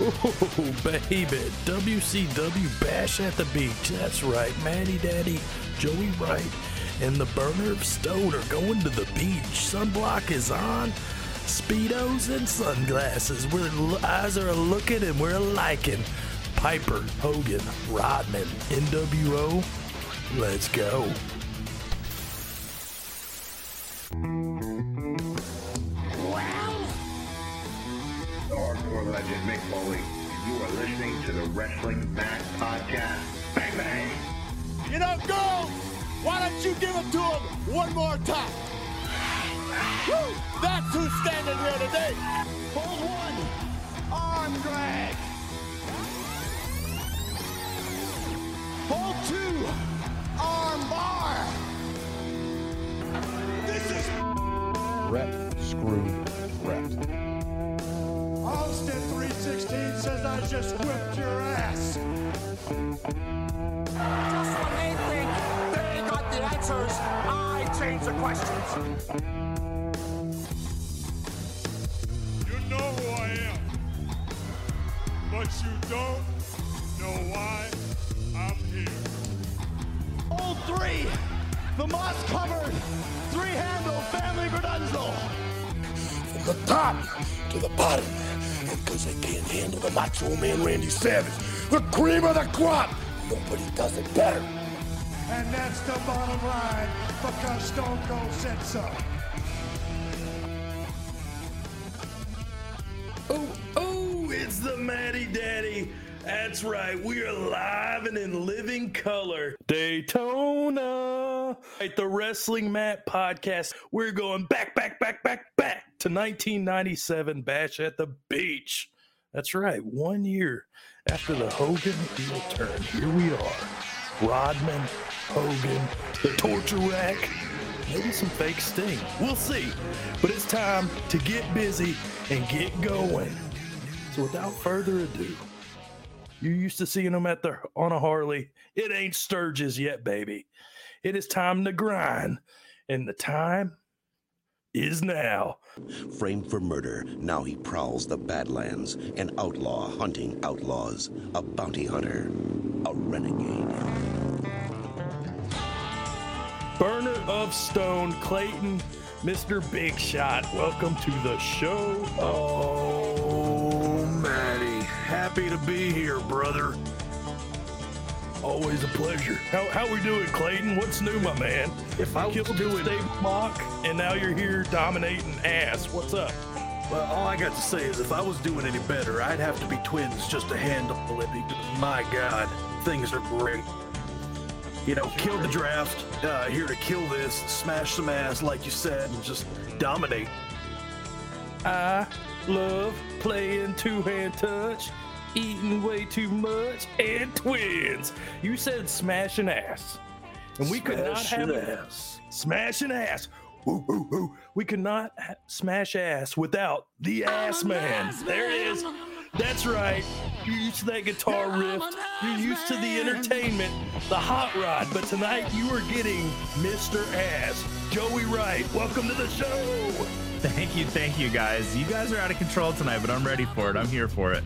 Oh, baby. WCW Bash at the Beach. That's right. Matty Daddy, Joey Wright, and the Burner of Stone are going to the beach. Sunblock is on. Speedos and sunglasses. We're eyes are looking and we're liking. Piper, Hogan, Rodman, NWO. Let's go. The Wrestling Mat Podcast. Bang bang! You know, girls, why don't you give it to him one more time? Woo! That's who's standing here today. Hold one, arm drag. Hold two, arm bar. This is Brett Screw Brett. Austin 316 says I just whipped your ass. Just when they think they got the answers, I change the questions. You know who I am, but you don't know why I'm here. Old three, the moss covered, three handle family Gradunzel. from the top to the bottom. And because they can't handle the Macho Man Randy Savage, the cream of the crop, nobody does it better. And that's the bottom line because Stone Cold said so. Oh, oh, it's the Matty Daddy. That's right. We are live and in living color. Daytona. At the Wrestling Mat podcast, we're going back, back, back, back, back to 1997 Bash at the Beach. That's right. One year after the Hogan heel turn, here we are. Rodman, Hogan, the torture rack, maybe some fake sting. We'll see. But it's time to get busy and get going. So without further ado, you're used to seeing them at the on a Harley. It ain't Sturgis yet, baby. It is time to grind, and the time is now. Framed for murder, now he prowls the Badlands, an outlaw hunting outlaws, a bounty hunter, a renegade. Burner of Stone, Clayton, Mr. Big Shot. Welcome to the show. Oh, Matty, happy to be here, brother. Always a pleasure. How how we doing, Clayton? What's new, my man? If I was doing- Dave Mock, and now you're here dominating ass. What's up? Well, all I got to say is if I was doing any better, I'd have to be twins just to handle it. My God, things are great. You know, kill the draft, uh, here to kill this, smash some ass, like you said, and just dominate. I love playing two hand touch, eating way too much, and twins. You said smashing ass. And we could not have Smashing ass. smashing ass. Woo, woo, woo. We could not ha- smash ass without the ass man. There it is. That's right. You're used to that guitar riff. You're used to the entertainment, the hot rod. But tonight you are getting Mr. Ass. Joey Wright, welcome to the show. Thank you, thank you, guys. You guys are out of control tonight, but I'm ready for it. I'm here for it.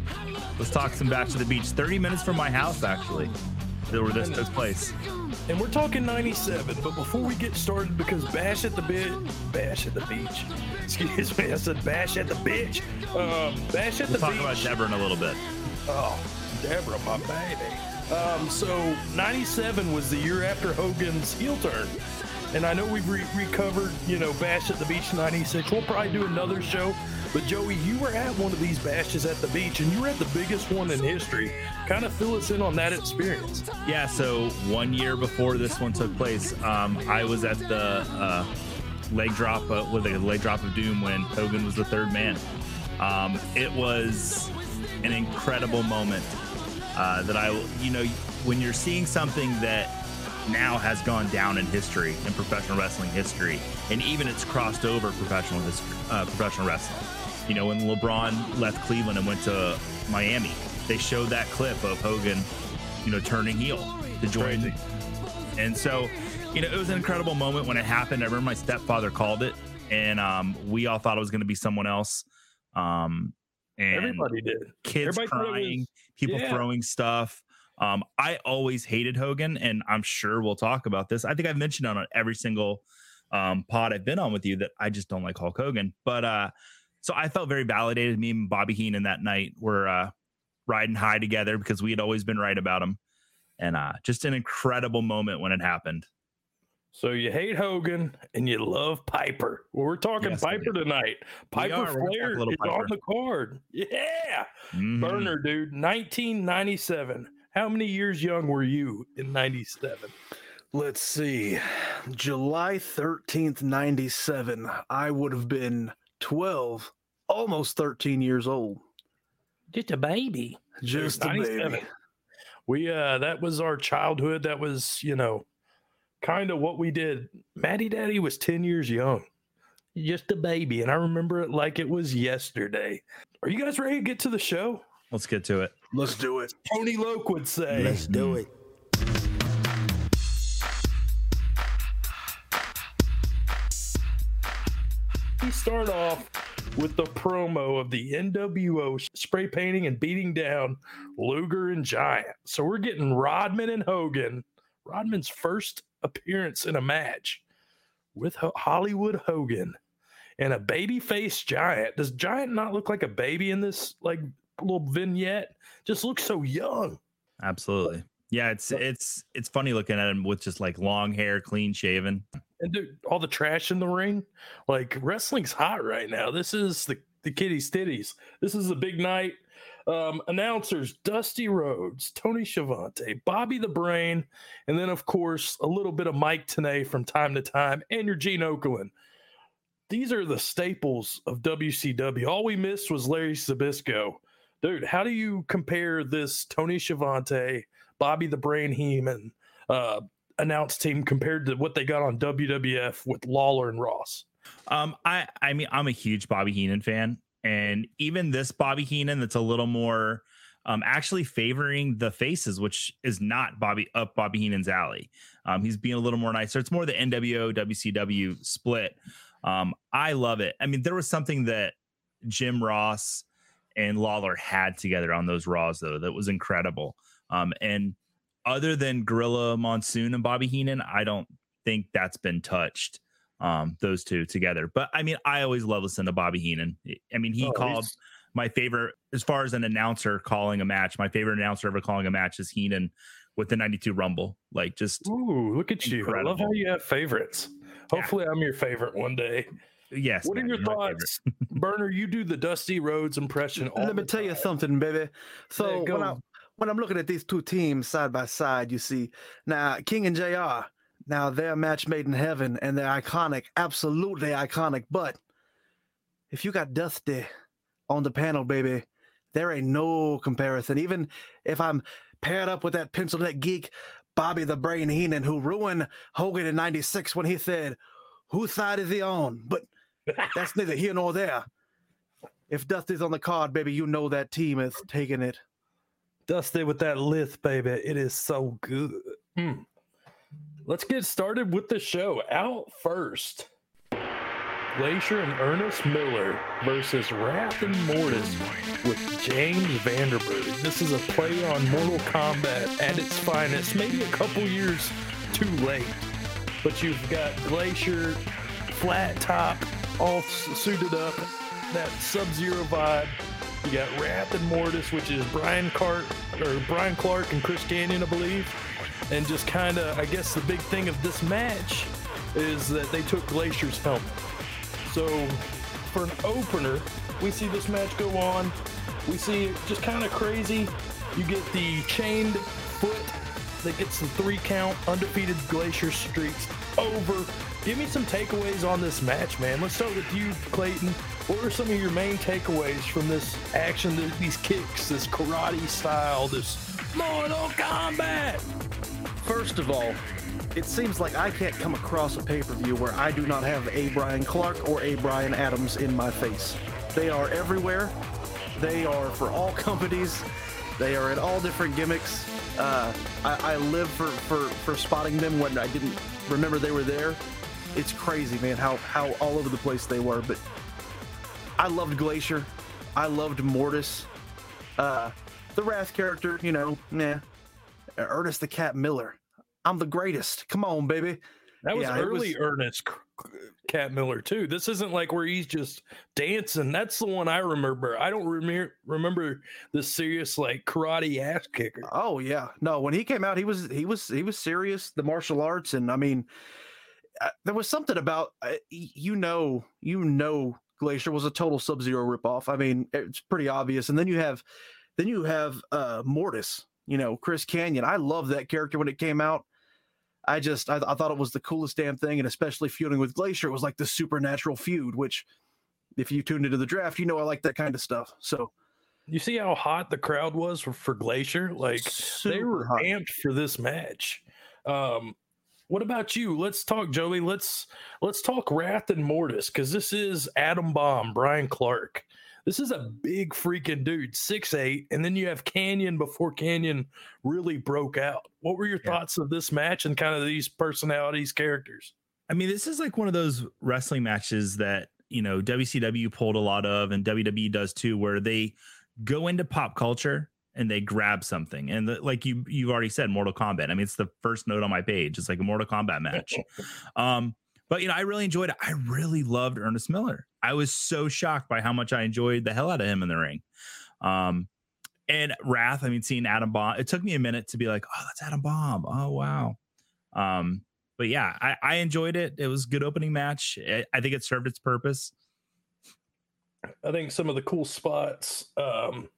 Let's talk some back to the beach. 30 minutes from my house, actually, where this took place. And we're talking 97, but before we get started, because Bash at the Bit, Bash at the Beach, excuse me, I said Bash at the Bitch. Um, bash at We'll the talk Beach. about Deborah in a little bit. Oh, Deborah, my baby. Um, so 97 was the year after Hogan's heel turn. And I know we've re- recovered, you know, Bash at the Beach 96. We'll probably do another show. But Joey, you were at one of these bashes at the beach, and you were at the biggest one in history. Kind of fill us in on that experience. Yeah, so one year before this one took place, um, I was at the uh, leg drop, uh, with a leg drop of doom when Hogan was the third man. Um, it was an incredible moment uh, that I, you know, when you're seeing something that now has gone down in history, in professional wrestling history, and even it's crossed over professional history, uh, professional wrestling. You know, when LeBron left Cleveland and went to Miami, they showed that clip of Hogan, you know, turning heel to join. And so, you know, it was an incredible moment when it happened. I remember my stepfather called it, and um, we all thought it was going to be someone else. Um, and Everybody did. kids Everybody crying, was- people yeah. throwing stuff. Um, I always hated Hogan, and I'm sure we'll talk about this. I think I've mentioned on every single um, pod I've been on with you that I just don't like Hulk Hogan. But uh, so I felt very validated. Me and Bobby Heenan that night were uh, riding high together because we had always been right about him, and uh, just an incredible moment when it happened. So you hate Hogan and you love Piper. Well, we're talking Yes, Piper tonight. Piper are. We're gonna talk a Flair is on the card. Yeah. Mhm. Burner, dude. 1997. How many years young were you in 97? Let's see. July 13th, 97. I would have been 12, almost 13 years old. Just a baby. Just a baby. We uh that was our childhood. That was, you know, kind of what we did. Matty Daddy was 10 years young. Just a baby. And I remember it like it was yesterday. Are you guys ready to get to the show? Let's get to it. Let's do it. Tony Loke would say. Let's do it. We start off with the promo of the NWO spray painting and beating down Luger and Giant. So we're getting Rodman and Hogan. Rodman's first appearance in a match with Ho- Hollywood Hogan and a baby face Giant. Does Giant not look like a baby in this like little vignette? Just looks so young. Absolutely. Yeah, it's it's it's funny looking at him with just like long hair, clean shaven. And dude, all the trash in the ring. Like wrestling's hot right now. This is the the kitties titties. This is a big night. Um, announcers Dusty Rhodes, Tony Schiavone, Bobby the Brain, and then of course a little bit of Mike Tenay from time to time, and your Gene Okerlund. These are the staples of WCW. All we missed was Larry Zbyszko. Dude, how do you compare this Tony Schiavone, Bobby the Brain Heenan, uh, announce team compared to what they got on WWF with Lawler and Ross. Um, I I mean I'm a huge Bobby Heenan fan, and even this Bobby Heenan that's a little more um actually favoring the faces, which is not Bobby up Bobby Heenan's alley. Um, he's being a little more nicer. It's more the NWO WCW split. Um, I love it. I mean, there was something that Jim Ross and Lawler had together on those Raws though that was incredible. Um, and other than Gorilla Monsoon and Bobby Heenan, I don't think that's been touched. Um, those two together. But I mean, I always love listening to Bobby Heenan. I mean, he Oh, called he's- my favorite as far as an announcer calling a match. My favorite announcer ever calling a match is Heenan with the 92 Rumble. Like just Ooh, look at you. I love how you have favorites. Hopefully I'm your favorite one day. Yes. What are man, your you're my favorite. thoughts? Burner, you do the Dusty Rhodes impression. all Let me the tell you something, baby. So go. when I when I'm looking at these two teams side by side, you see now King and JR. Now they're a match made in heaven and they're iconic, absolutely iconic. But if you got Dusty on the panel, baby, there ain't no comparison. Even if I'm paired up with that pencil neck geek, Bobby the Brain Heenan, who ruined Hogan in '96 when he said, "Whose side is he on?" But that's neither here nor there. If Dusty's on the card, baby, you know that team is taking it. Dusty with that lith, baby. It is so good. Mm. Let's get started with the show. Out first. Glacier and Ernest Miller versus Wrath and Mortis with James Vandenberg. This is a play on Mortal Kombat at its finest, maybe a couple years too late. But you've got Glacier, flat top, all suited up, that Sub Zero vibe. You got Wrath and Mortis, which is Brian Cart or Brian Clark and Chris Kanyon, I believe. And just kind of, I guess the big thing of this match is that they took Glacier's helmet. So for an opener, we see this match go on. We see it just kind of crazy. You get the chained foot that gets the three count undefeated Glacier streaks over. Give me some takeaways on this match, man. Let's start with you, Clayton. What are some of your main takeaways from this action, these kicks, this karate style, this Mortal Kombat? First of all, it seems like I can't come across a pay per view where I do not have a Brian Clark or a Brian Adams in my face. They are everywhere. They are for all companies. They are in all different gimmicks. Uh, I, I live for, for, for spotting them when I didn't remember they were there. It's crazy, man, how, how all over the place they were. But I loved Glacier. I loved Mortis. Uh, the Wrath character, you know, nah. Ernest the Cat Miller. I'm the greatest. Come on, baby. That was Yeah, early was- Ernest Cat Miller too. This isn't like where he's just dancing. That's the one I remember. I don't remember remember the serious like karate ass kicker. Oh yeah, no. When he came out, he was he was he was serious. The martial arts, and I mean, uh, there was something about uh, you know you know Glacier was a total Sub Zero ripoff. I mean, it's pretty obvious. And then you have then you have uh Mortis. You know, Chris Kanyon. I love that character when it came out. I just I, I thought it was the coolest damn thing, and especially feuding with Glacier, it was like the supernatural feud. Which, if you tuned into the draft, you know I like that kind of stuff. So You see how hot the crowd was for, for Glacier? Like they were hot. amped for this match. Um, what about you? Let's talk, Joey. Let's let's talk Wrath and Mortis because this is Adam Bomb, Brian Clark. This is a big freaking dude, six eight, and then you have Kanyon before Kanyon really broke out. What were your Yeah. thoughts of this match and kind of these personalities, characters? I mean, this is like one of those wrestling matches that, you know, WCW pulled a lot of and WWE does too, where they go into pop culture and they grab something. And the, like you you've already said, Mortal Kombat. I mean, it's the first note on my page. It's like a Mortal Kombat match. um, but you know, I really enjoyed it. I really loved Ernest Miller. I was so shocked by how much I enjoyed the hell out of him in the ring. Um, and Wrath, I mean, seeing Adam Bomb, it took me a minute to be like, oh, that's Adam Bomb. Oh, wow. Um, but yeah, I, I enjoyed it. It was a good opening match. I, I think it served its purpose. I think some of the cool spots. Um,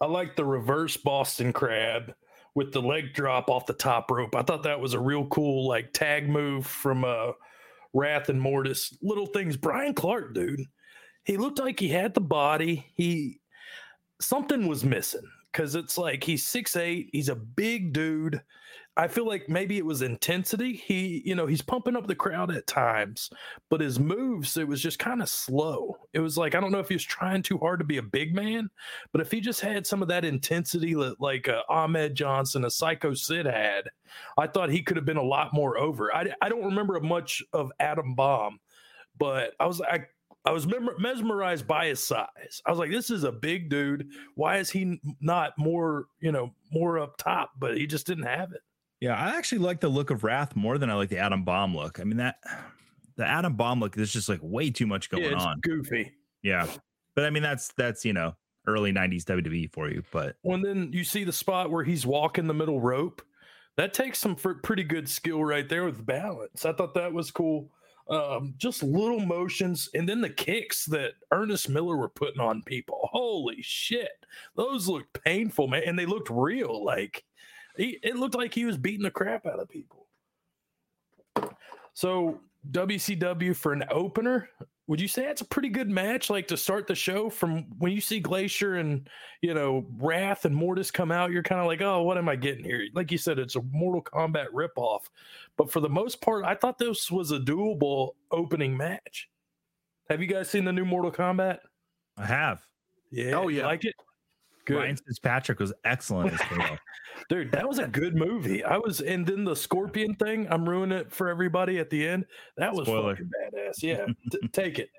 I like the reverse Boston crab with the leg drop off the top rope. I thought that was a real cool like tag move from uh, Wrath and Mortis. Little things. Brian Clark, dude, he looked like he had the body. He something was missing because it's like he's six eight. He's a big dude. I feel like maybe it was intensity. He, you know, he's pumping up the crowd at times, but his moves, it was just kind of slow. It was like, I don't know if he was trying too hard to be a big man, but if he just had some of that intensity that like uh, Ahmed Johnson, a Psycho Sid had, I thought he could have been a lot more over. I, I don't remember much of Adam Bomb, but I was, I, I was mesmerized by his size. I was like, this is a big dude. Why is he not more, you know, more up top? But he just didn't have it. Yeah, I actually like the look of Wrath more than I like the Adam Bomb look. I mean that the Adam Bomb look is just like way too much going Yeah, it's on. goofy. Yeah, but I mean that's that's you know early '90s WWE for you. But When then you see the spot where he's walking the middle rope, that takes some pretty good skill right there with balance. I thought that was cool. Um, just little motions, and then the kicks that Ernest Miller were putting on people. Holy shit, those looked painful, man, and they looked real. Like he, it looked like he was beating the crap out of people. So WCW for an opener, would you say that's a pretty good match? Like to start the show from when you see Glacier and you know Wrath and Mortis come out, you're kind of like, oh, what am I getting here? Like you said, it's a Mortal Kombat ripoff. But for the most part, I thought this was a doable opening match. Have you guys seen the new Mortal Kombat? I have. Yeah. Oh, you yeah. like it? Good. Ryan Fitzpatrick was excellent as. Dude, that was a good movie. I was, and then the scorpion thing, I'm ruining it for everybody at the end. That was Spoiler. fucking badass. Yeah, t- take it.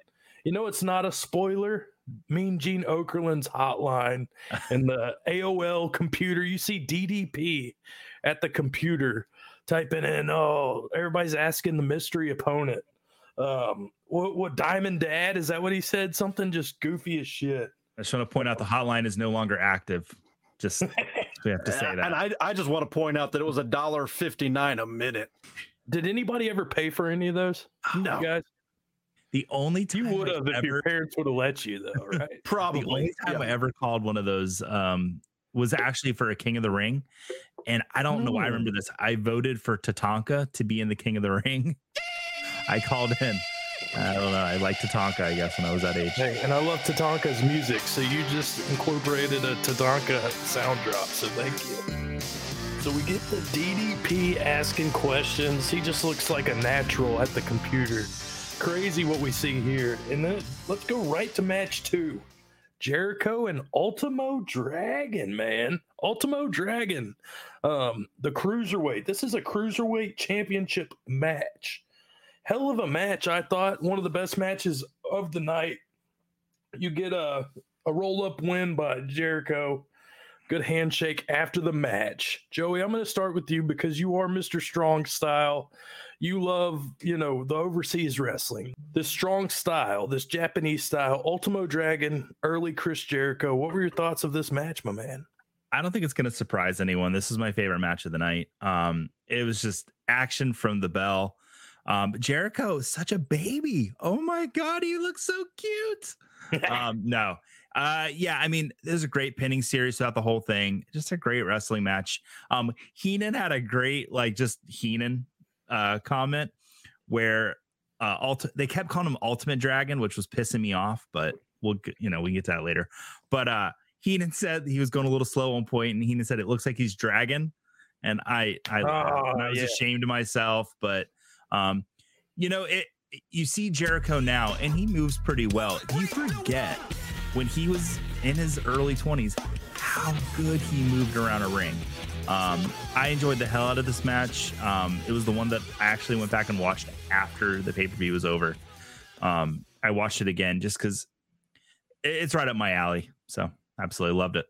You know, it's not a spoiler. Mean Gene Okerlund's hotline and the AOL computer. You see DDP at the computer typing in, oh, everybody's asking the mystery opponent. Um, what, what Diamond Dad? Is that what he said? Something just goofy as shit. I just want to point out the hotline is no longer active. Just we have to say that. and that. I, I just want to point out that it was a dollar fifty nine a minute. Did anybody ever pay for any of those? No. You guys? the only time You would I have if your ever- parents would have let you, though, right? Probably. The only time I ever called one of those um, was actually for a King of the Ring, and I don't know why I Oh. remember this. I voted for Tatanka to be in the King of the Ring. I called in. I don't know. I like Tatanka, I guess, when I was that age. hey, and I love Tatanka's music, so you just incorporated a Tatanka sound drop, so thank you. So we get the DDP asking questions. He just looks like a natural at the computer. Crazy what we see here. And then let's go right to match two. Jericho and Ultimo Dragon, man. Ultimo Dragon. Um, the cruiserweight. This is a cruiserweight championship match. Hell of a match, I thought. One of the best matches of the night. You get a a roll up win by Jericho. Good handshake after the match. Joey, I'm going to start with you because you are Mr. Strong Style. You love, you know, the overseas wrestling. This strong style, this Japanese style, Ultimo Dragon, early Chris Jericho. What were your thoughts of this match, my man? I don't think it's going to surprise anyone. This is my favorite match of the night. Um, it was just action from the bell. Um, Jericho is such a baby. Oh my god, he looks so cute. um, no, uh, yeah, I mean, this is a great pinning series throughout the whole thing. Just a great wrestling match. Um, Heenan had a great, like, just Heenan uh comment where uh ult- they kept calling him Ultimate Dragon, which was pissing me off, but we'll you know, we can get to that later. But uh Heenan said he was going a little slow on point, and Heenan said it looks like he's dragon. And I I, Oh, and I was yeah. ashamed of myself, but um, you know, it you see Jericho now, and he moves pretty well. You forget when he was in his early 20s how good he moved around a ring. Um, I enjoyed the hell out of this match. Um, it was the one that I actually went back and watched after the pay per view was over. Um, I watched it again just because it's right up my alley. So absolutely loved it.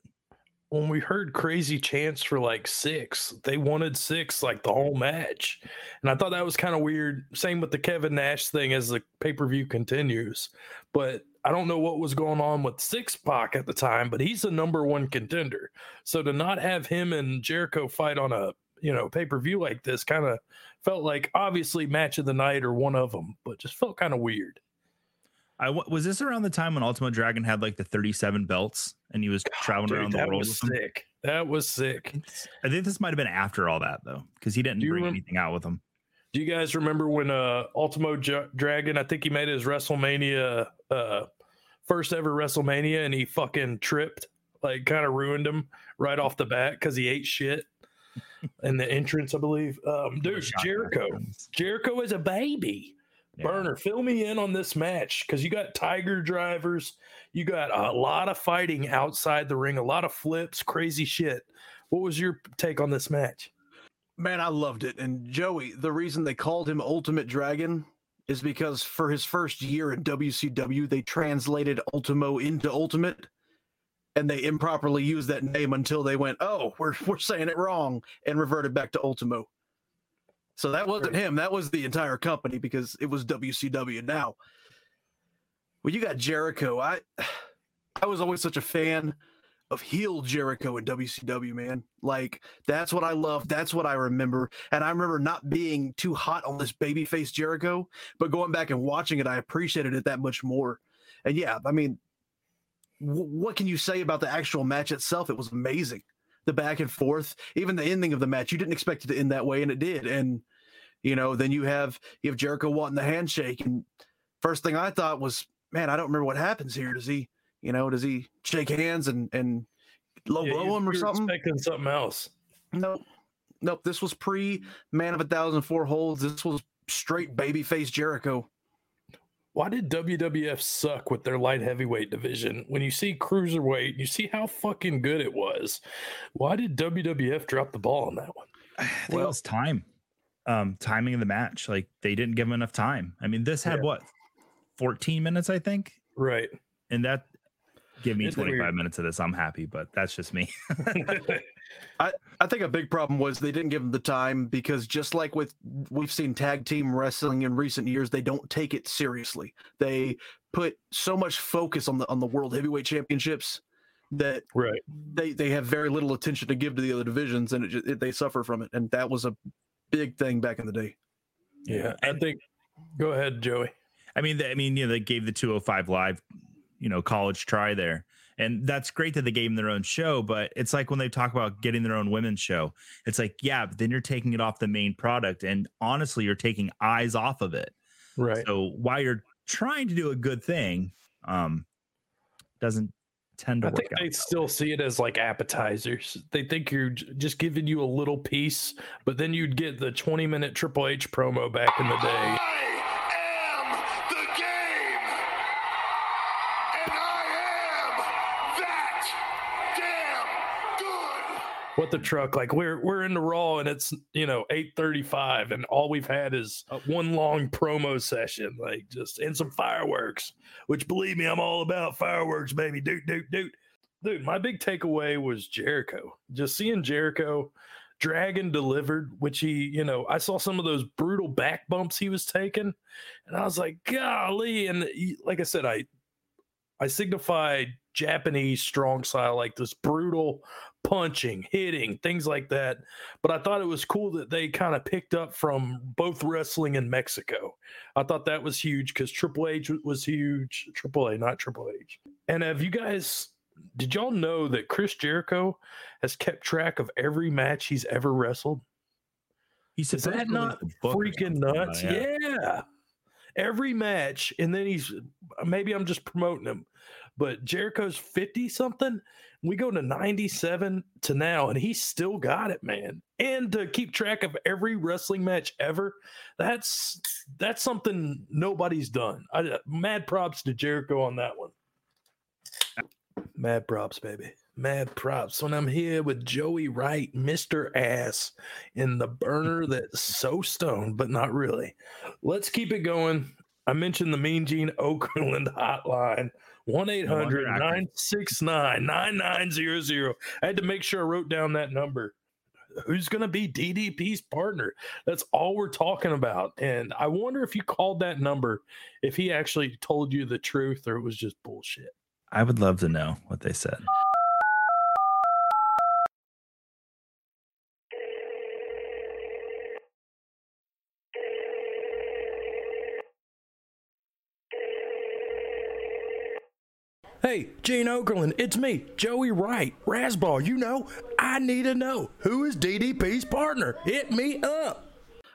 When we heard crazy chants for like six, they wanted six like the whole match. And I thought that was kind of weird. Same with the Kevin Nash thing as the pay per view continues. But I don't know what was going on with Six Pac at the time, but he's the number one contender. So to not have him and Jericho fight on a you know pay per view like this kind of felt like obviously match of the night or one of them, but just felt kind of weird. I was this around the time when Ultimate Dragon had like the 37 belts and he was traveling Dude, around the world. that was sick. That was sick. I think this might have been after all that though, because he didn't bring rem- anything out with him. Do you guys remember when uh Ultimo J- Dragon, I think he made his WrestleMania uh first ever WrestleMania and he fucking tripped, like kind of ruined him right off the bat cuz he ate shit in the entrance, I believe. Um dude, Jericho. Jericho is a baby. Yeah. Burner, fill me in on this match cuz you got tiger drivers, you got a lot of fighting outside the ring, a lot of flips, crazy shit. What was your take on this match? Man, I loved it. And Joey, the reason they called him Ultimate Dragon is because for his first year in WCW, they translated Ultimo into Ultimate and they improperly used that name until they went, oh, we're, we're saying it wrong and reverted back to Ultimo. So that wasn't him. That was the entire company because it was WCW now. Well, you got Jericho. I I was always such a fan of heel Jericho in WCW, man. Like that's what I love. That's what I remember. And I remember not being too hot on this babyface Jericho, but going back and watching it, I appreciated it that much more. And yeah, I mean, w- what can you say about the actual match itself? It was amazing. The back and forth, even the ending of the match, you didn't expect it to end that way, and it did. And you know, then you have you have Jericho wanting the handshake, and first thing I thought was, man, I don't remember what happens here. Does he, you know, does he shake hands and and low Yeah, blow him or something? Expecting something else. Nope. Nope. This was pre Man of a Thousand Four Holds. This was straight babyface Jericho. Why did WWF suck with their light heavyweight division? When you see cruiserweight, you see how fucking good it was. Why did WWF drop the ball on that one? I think it was time. Um, timing of the match. Like they didn't give him enough time. I mean, this had Yeah. what 14 minutes, I think. Right. And that give me It's 25 weird. minutes of this. I'm happy, but that's just me. I I think a big problem was they didn't give him the time because just like with we've seen tag team wrestling in recent years, they don't take it seriously. They put so much focus on the on the world heavyweight championships that right. they they have very little attention to give to the other divisions, and it, just, it they suffer from it. And that was a big thing back in the day. Yeah. I think go ahead, Joey. I mean, they, I mean, you know, they gave the 205 live, you know, college try there. And that's great that they gave them their own show, but it's like when they talk about getting their own women's show, it's like, yeah, but then you're taking it off the main product. And honestly, you're taking eyes off of it. Right. So while you're trying to do a good thing, um, doesn't tend to I think they still way. see it as like appetizers. They think you're j- just giving you a little piece, but then you'd get the 20 minute Triple H promo back in the day. What the truck like we're we're in the raw and it's you know 8:35 and all we've had is one long promo session like just and some fireworks which believe me I'm all about fireworks baby dude dude dude dude my big takeaway was Jericho just seeing Jericho Dragon delivered, which he, you know, I saw some of those brutal back bumps he was taking, and I was like, golly. And like I said, I I signified Japanese strong style, like this brutal punching, hitting, things like that. But I thought it was cool that they kind of picked up from both wrestling in Mexico. I thought that was huge because Triple H was huge. Triple A, not Triple H. And have you guys did y'all know that Chris Jericho has kept track of every match he's ever wrestled? He said, Is that not freaking nuts? Yeah. yeah. Every match, and then he's maybe I'm just promoting him, but Jericho's 50 something. We go to 97 to now, and he's still got it, man. And to keep track of every wrestling match ever, that's that's something nobody's done. I, uh, mad props to Jericho on that one. Mad props, baby. Mad props. When I'm here with Joey Wright, Mr. Ass, in the burner that's so stoned, but not really. Let's keep it going. I mentioned the Mean Gene Okerlund hotline. 1 800 969 9900. I had to make sure I wrote down that number. Who's going to be DDP's partner? That's all we're talking about. And I wonder if you called that number, if he actually told you the truth or it was just bullshit. I would love to know what they said. Hey, Gene Okerlund, it's me, Joey Wright, Rasball. You know, I need to know who is DDP's partner. Hit me up.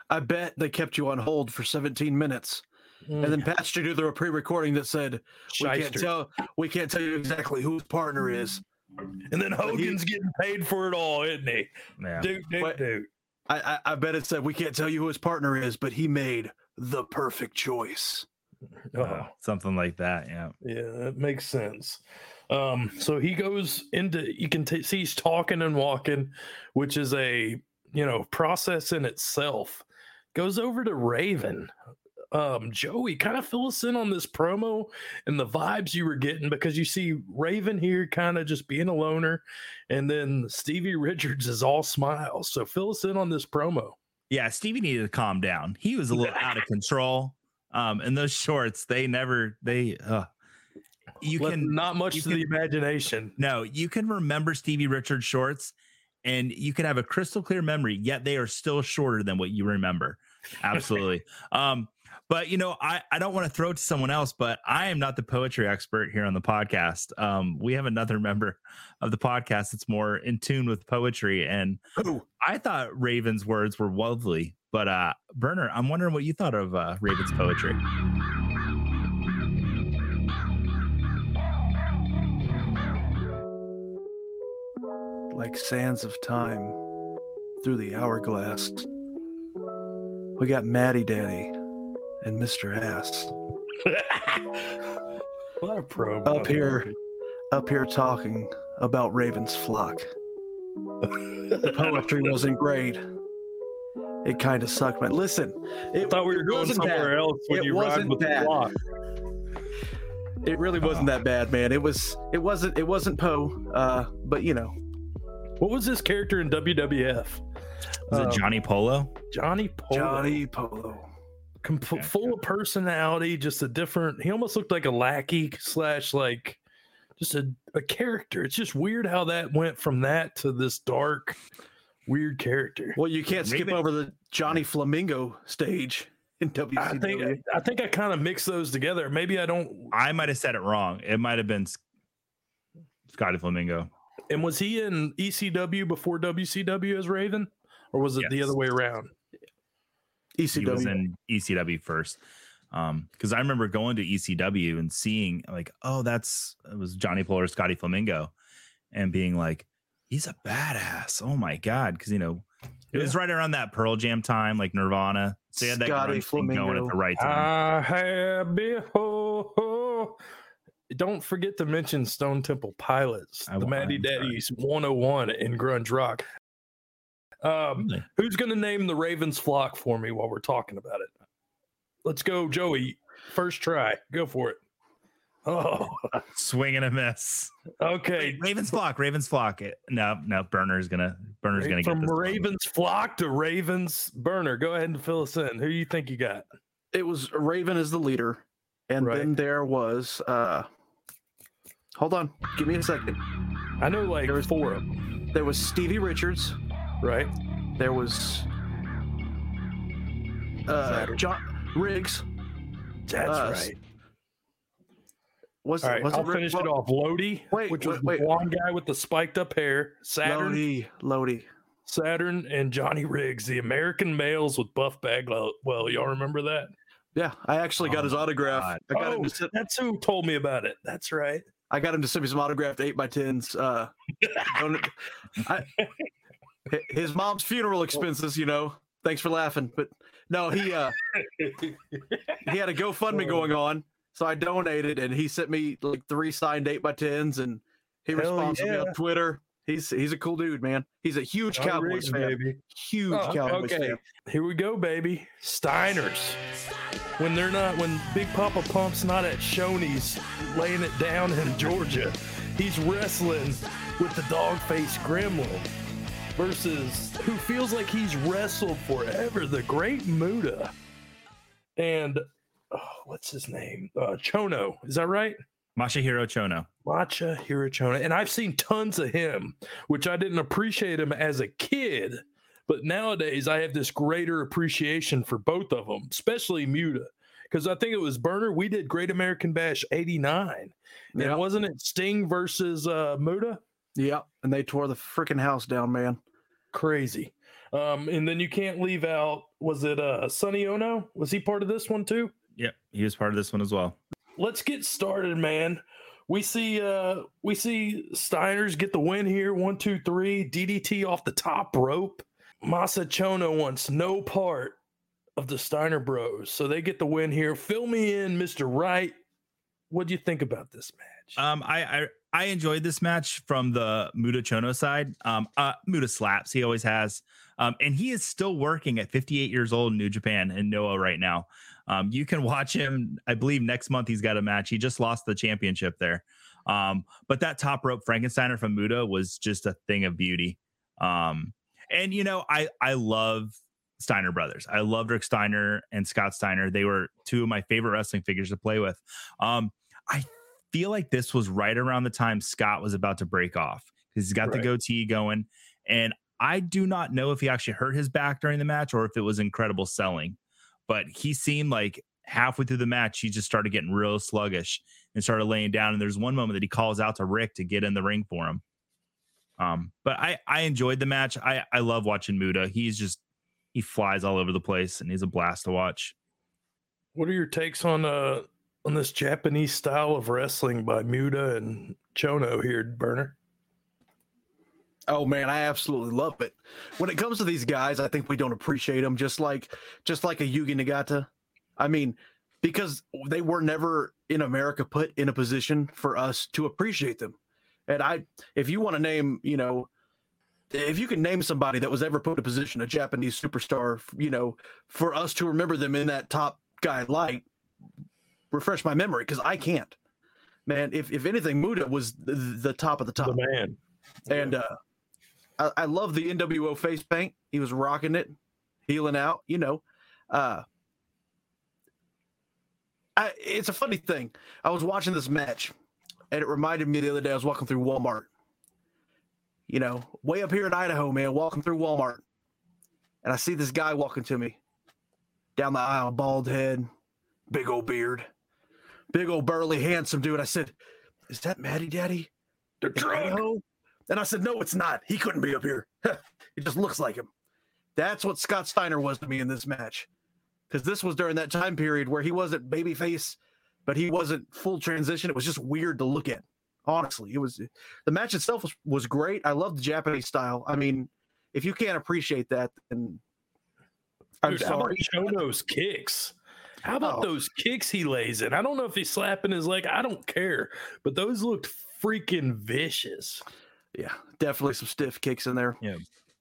I bet they kept you on hold for 17 minutes hmm. and then patched you to the pre-recording that said we can't tell we can't tell you exactly who his partner is. And then Hogan's getting paid for it all, isn't he? Yeah. Dude, dude, But- dude. I, I I bet it said we can't tell you who his partner is, but he made the perfect choice. Oh. Uh, something like that. Yeah. Yeah, that makes sense. Um, so he goes into you can t- see he's talking and walking, which is a you know process in itself. Goes over to Raven. Um, Joey, kind of fill us in on this promo and the vibes you were getting because you see Raven here kind of just being a loner, and then Stevie Richards is all smiles. So fill us in on this promo. Yeah. Stevie needed to calm down. He was a little out of control. Um, and those shorts, they never, they, uh, you can not much to the imagination. No, you can remember Stevie Richards shorts and you can have a crystal clear memory, yet they are still shorter than what you remember. Absolutely. um, but you know, I, I don't want to throw it to someone else, but I am not the poetry expert here on the podcast. Um, we have another member of the podcast that's more in tune with poetry, and I thought Raven's words were lovely. But uh Burner, I'm wondering what you thought of uh, Raven's poetry. Like sands of time through the hourglass. We got Matty Daddy and Mr. Ass What a promo. up here, up here talking about Raven's flock. The poetry wasn't great. It kind of sucked, but listen, I it thought we were going somewhere bad. else when It you ride wasn't with the bad. flock. It really wasn't that bad, man. It was. It wasn't. It wasn't Poe. Uh, but you know, What was this character in WWF? Was Um, it Johnny Polo? Johnny Polo. Johnny Polo. Com- full of personality, just a different. He almost looked like a lackey slash like just a, a character. It's just weird how that went from that to this dark, weird character. Well, you can't skip Raven- over the Johnny Flamingo stage in WCW. I think I think I kind of mixed those together. Maybe I don't. I might have said it wrong. It might have been Scotty Flamingo. And was he in ECW before WCW as Raven, or was it the other way around? He was in ECW first. Um, because I remember going to ECW and seeing like, oh, that's it was Johnny Polar, Scotty Flamingo, and being like, he's a badass. Oh my god, because you know, it was right around that Pearl Jam time, like Nirvana. So he had that Scotty grunge thing going at the right time. I have behold. don't forget to mention Stone Temple Pilots, I the won't, Matty I'm. Daddies 101 in Grunge Rock. Um, Really? who's going to name the Ravens flock for me while we're talking about it? Let's go, Joey. First try. Go for it. Oh, Swing and a miss. okay. Ravens flock. Ravens flock. It- No, no. Burner's gonna. Burner's gonna get From this one. Ravens flock to Ravens burner. Go ahead and fill us in. Who you think you got? It was Raven as the leader, and Right. then there was. uh Hold on, give me a second. I know like there was four of them, There was Stevie Richards. right? There was uh, John Riggs. That's Uh, right. Was All right, was I'll Rig- finish it off. Lodi, Wait, which was wait, the wait. blonde guy with the spiked up hair. Saturn, Lodi, Lodi. Saturn, and Johnny Riggs, the American males with Buff Bagwell. Well, y'all remember that? Yeah, I actually got Oh his autograph. God. I got oh, him to send, that's who told me about it. That's right. I got him to send me some autographed eight by tens. Uh, I, his mom's funeral expenses, you know. Thanks for laughing, but no, he uh he had a GoFundMe going on, so I donated, and he sent me like three signed eight by tens, and he Hell responds to me on Twitter. He's he's a cool dude, man. He's a huge Johnny Cowboys Riggs, fan. baby. Huge Oh, Cowboys okay, fan. here we go, baby. Steiners. When they're not, when Big Papa Pump's not at Shoney's laying it down in Georgia, he's wrestling with the dog face gremlin versus who feels like he's wrestled forever, the great Muta. And oh, what's his name? Uh, Chono. Is that right? Masahiro Chono. Macha Hirochona. And I've seen tons of him, which I didn't appreciate him as a kid. But nowadays, I have this greater appreciation for both of them, especially Muta. Because I think it was Burner. We did Great American Bash 89. Yeah. And wasn't it Sting versus uh, Muta? Yeah, and they tore the freaking house down, man. Crazy. Um, and then you can't leave out, was it uh, Sonny Onoo? Was he part of this one too? Yep, he was part of this one as well. let's get started, man. We see uh we see Steiners get the win here. One, two, three. DDT off the top rope. Masa Chono wants no part of the Steiner Bros, so they get the win here. Fill me in, Mister Wright. What do you think about this match? Um, I, I I enjoyed this match from the Muta Chono side. Um, uh, Muta slaps. He always has. Um, and he is still working at 58 years old in New Japan in Noah right now. Um, you can watch him. I believe next month he's got a match. He just lost the championship there. Um, but that top rope Frankensteiner from Muta was just a thing of beauty. Um, and you know, I I love Steiner brothers. I loved Rick Steiner and Scott Steiner. They were two of my favorite wrestling figures to play with. Um, I feel like this was right around the time Scott was about to break off because he's got the goatee going. And I do not know if he actually hurt his back during the match or if it was incredible selling, but he seemed like halfway through the match, he just started getting real sluggish and started laying down. And there's one moment that he calls out to Rick to get in the ring for him. Um, but I, I enjoyed the match. I, I love watching Muta. He's just, he flies all over the place and he's a blast to watch. What are your takes on uh on this Japanese style of wrestling by Muta and Chono here, Burner? Oh man, I absolutely love it. When it comes to these guys, I think we don't appreciate them just like just like a Yuji Nagata. I mean, because they were never in America put in a position for us to appreciate them. And I if you want to name, you know, if you can name somebody that was ever put in a position, a Japanese superstar, you know, for us to remember them in that top guy light, refresh my memory because I can't. Man, if if anything, Muta was the, the top of the top. The man. And uh, I, I love the NWO face paint. He was rocking it, healing out. You know, uh, I, it's a funny thing. I was watching this match, and it reminded me the other day. I was walking through Walmart. You know, way up here in Idaho, man, walking through Walmart, and I see this guy walking to me down the aisle, bald head, big old beard, big old burly, handsome dude. I said, "Is that Matty Daddy?" Drunk. Idaho? And I said, no, it's not. He couldn't be up here. it just looks like him. That's what Scott Steiner was to me in this match. Because this was during that time period where he wasn't babyface, but he wasn't full transition. It was just weird to look at. Honestly, it was the match itself was, was great. I love the Japanese style. I mean, if you can't appreciate that, then I'm Dude, how about sorry. Chono's kicks? How about Oh. those kicks he lays in? I don't know if he's slapping his leg. I don't care, but those looked freaking vicious. Yeah, definitely some stiff kicks in there. Yeah,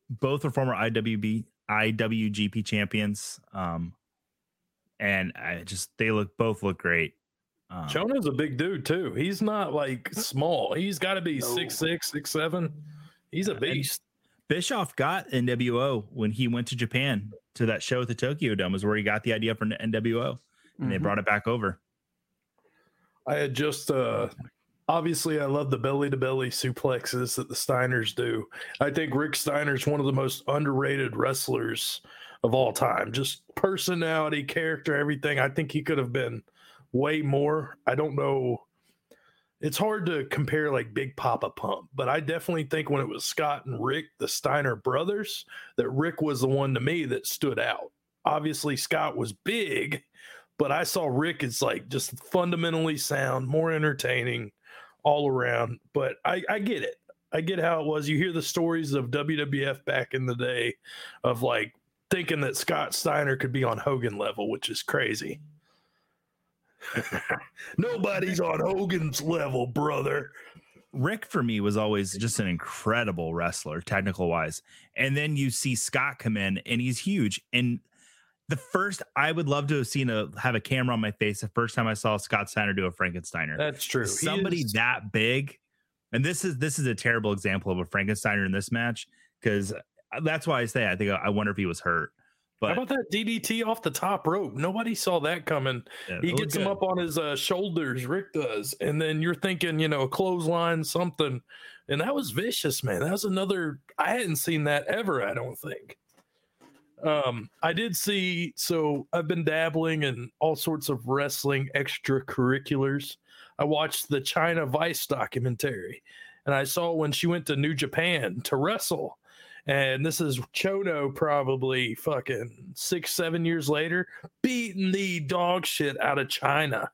both are former IWB IWGP champions. Um, and I just they look both look great. Um, Chono's a big dude too. He's not like small. He's got to be No. six six, six seven. He's a beast. Bischoff got NWO when he went to Japan to that show at the Tokyo Dome, is where he got the idea for NWO, and they Mhm. brought it back over. I had just uh obviously I love the belly to belly suplexes that the Steiners do. I think Rick Steiner's one of the most underrated wrestlers of all time. Just personality, character, everything. I think he could have been way more. I don't know. It's hard to compare like Big Papa Pump, but I definitely think when it was Scott and Rick, the Steiner brothers, that Rick was the one to me that stood out. Obviously, Scott was big, but I saw Rick as like just fundamentally sound, more entertaining all around. But I, I get it. I get how it was. You hear the stories of WWF back in the day of like thinking that Scott Steiner could be on Hogan level, which is crazy. Nobody's on Hogan's level, brother. Rick for me was always just an incredible wrestler, technical wise. And then you see Scott come in and he's huge. And the first I would love to have seen a have a camera on my face the first time I saw Scott Steiner do a Frankensteiner. That's true. Somebody is- that big, and this is this is a terrible example of a Frankensteiner in this match because that's why I say I think I wonder if he was hurt. But How about that DDT off the top rope? Nobody saw that coming. yeah, he gets him up on his uh, shoulders. Rick does, and then you're thinking, you know, a clothesline, something, and that was vicious, man. That was another. I hadn't seen that ever. I don't think. Um, I did see. So I've been dabbling in all sorts of wrestling extracurriculars. I watched the Chyna Vice documentary, and I saw when she went to New Japan to wrestle. And this is Chono, probably fucking six, seven years later, beating the dog shit out of Chyna.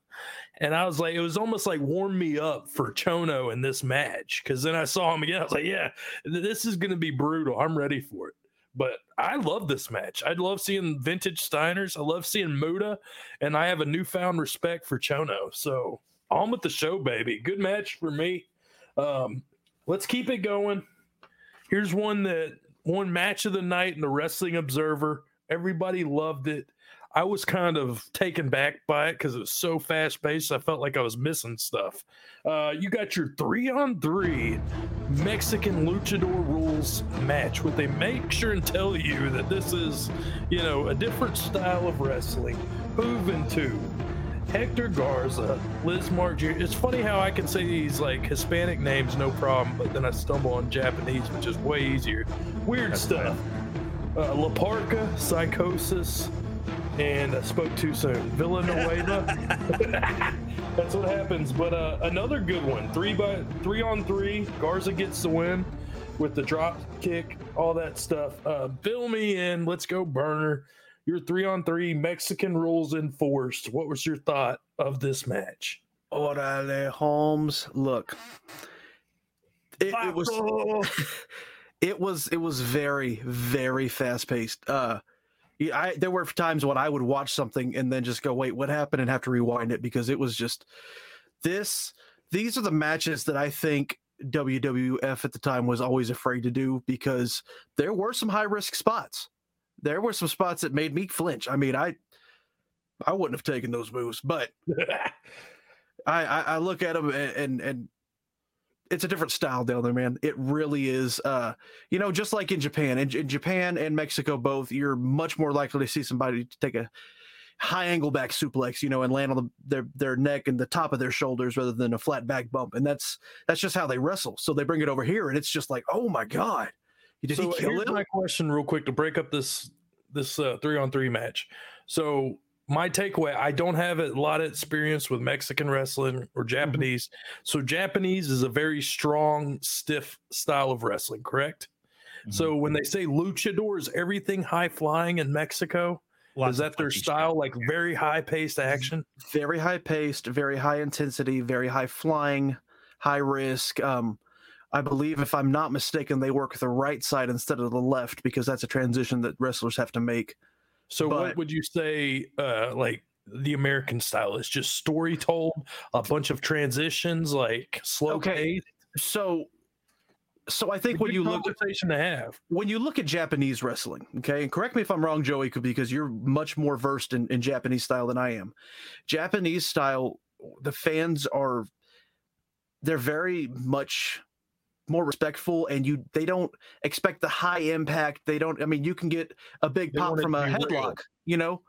And I was like, it was almost like warm me up for Chono in this match. Cause then I saw him again. I was like, yeah, this is going to be brutal. I'm ready for it. But I love this match. I love seeing vintage Steiners. I love seeing Muta. And I have a newfound respect for Chono. So on with the show, baby. Good match for me. Um, let's keep it going. Here's one that one match of the night in the Wrestling Observer. Everybody loved it. I was kind of taken back by it because it was so fast paced. I felt like I was missing stuff. Uh, you got your three on three Mexican luchador rules match, where they make sure and tell you that this is, you know, a different style of wrestling. Juventud, Hector Garza, Lizmark Jr. It's funny how I can say these like Hispanic names no problem, but then I stumble on Japanese, which is way easier. Weird stuff. Uh, La Parca, Psychosis, and I spoke too soon. Villanueva. That's what happens. But uh, another good one, three by three on three. Garza gets the win with the drop kick, all that stuff. Uh, fill me in. Let's go, burner. Your three on three Mexican rules enforced. What was your thought of this match? Orale Holmes. Look, it, it was it was it was very very fast paced. Uh, yeah, I there were times when I would watch something and then just go, wait, what happened, and have to rewind it because it was just this. These are the matches that I think WWF at the time was always afraid to do because there were some high risk spots. There were some spots that made me flinch. I mean, I I wouldn't have taken those moves, but I, I, I look at them and, and and it's a different style down there, man. It really is. Uh, you know, just like in Japan, in, in Japan and Mexico, both you're much more likely to see somebody to take a high angle back suplex, you know, and land on the, their their neck and the top of their shoulders rather than a flat back bump, and that's that's just how they wrestle. So they bring it over here, and it's just like, oh my god, did so he kill here's him? my question, real quick, to break up this this uh, three on three match. So my takeaway: I don't have a lot of experience with Mexican wrestling or mm-hmm. Japanese. So Japanese is a very strong, stiff style of wrestling, correct? So mm-hmm. when they say luchador, is everything high flying in Mexico? Lots is that their style, like very high paced mm-hmm. action? very high paced, very high intensity, very high flying, high risk. Um, I believe, if I'm not mistaken, they work the right side instead of the left because that's a transition that wrestlers have to make. So But- what would you say, uh, like the American style. is just story told, a bunch of transitions, like slow Okay. pace. So, so I think when you look conversation to have. when you look at Japanese wrestling, okay, and correct me if I'm wrong, Joey, because you're much more versed in, in Japanese style than I am. Japanese style, the fans are they're very much more respectful and you they don't expect the high impact. They don't I mean you can get a big They pop from a real. headlock, you know,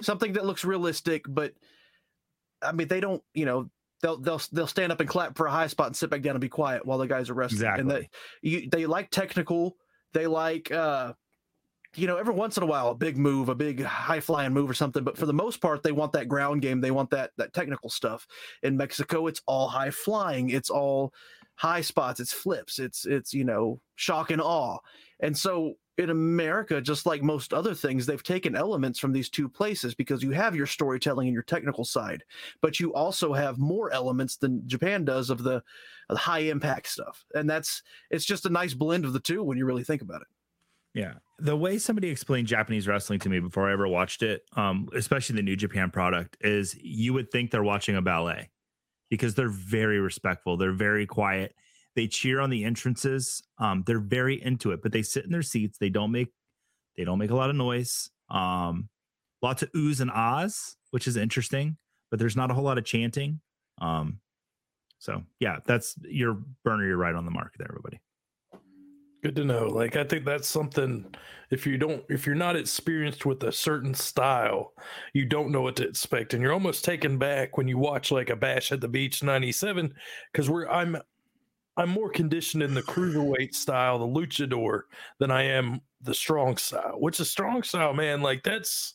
something that looks realistic, but I mean they don't, you know, they'll they'll they'll stand up and clap for a high spot and sit back down and be quiet while the guys are wrestling. And they you, they like technical. They like uh you know every once in a while a big move, a big high flying move or something. But for the most part, they want that ground game. They want that that technical stuff. In Mexico, it's all high flying. It's all high spots. It's flips. It's it's you know shock and awe. And so in America, just like most other things, they've taken elements from these two places because you have your storytelling and your technical side, but you also have more elements than Japan does of the, of the high impact stuff. And that's it's just a nice blend of the two when you really think about it. Yeah. The way somebody explained Japanese wrestling to me before I ever watched it, um, especially the New Japan product, is you would think they're watching a ballet because they're very respectful. They're very quiet. They cheer on the entrances. Um, they're very into it, but they sit in their seats. They don't make they don't make a lot of noise. Um, lots of oohs and ahs, which is interesting, but there's not a whole lot of chanting. Um, so yeah, that's your burner. You're right on the mark there, everybody. Good to know. Like I think that's something if you don't if you're not experienced with a certain style, you don't know what to expect. And you're almost taken back when you watch like a bash at the beach 97, because we're I'm I'm more conditioned in the cruiserweight style, the luchador, than I am the strong style. Which is strong style, man. Like that's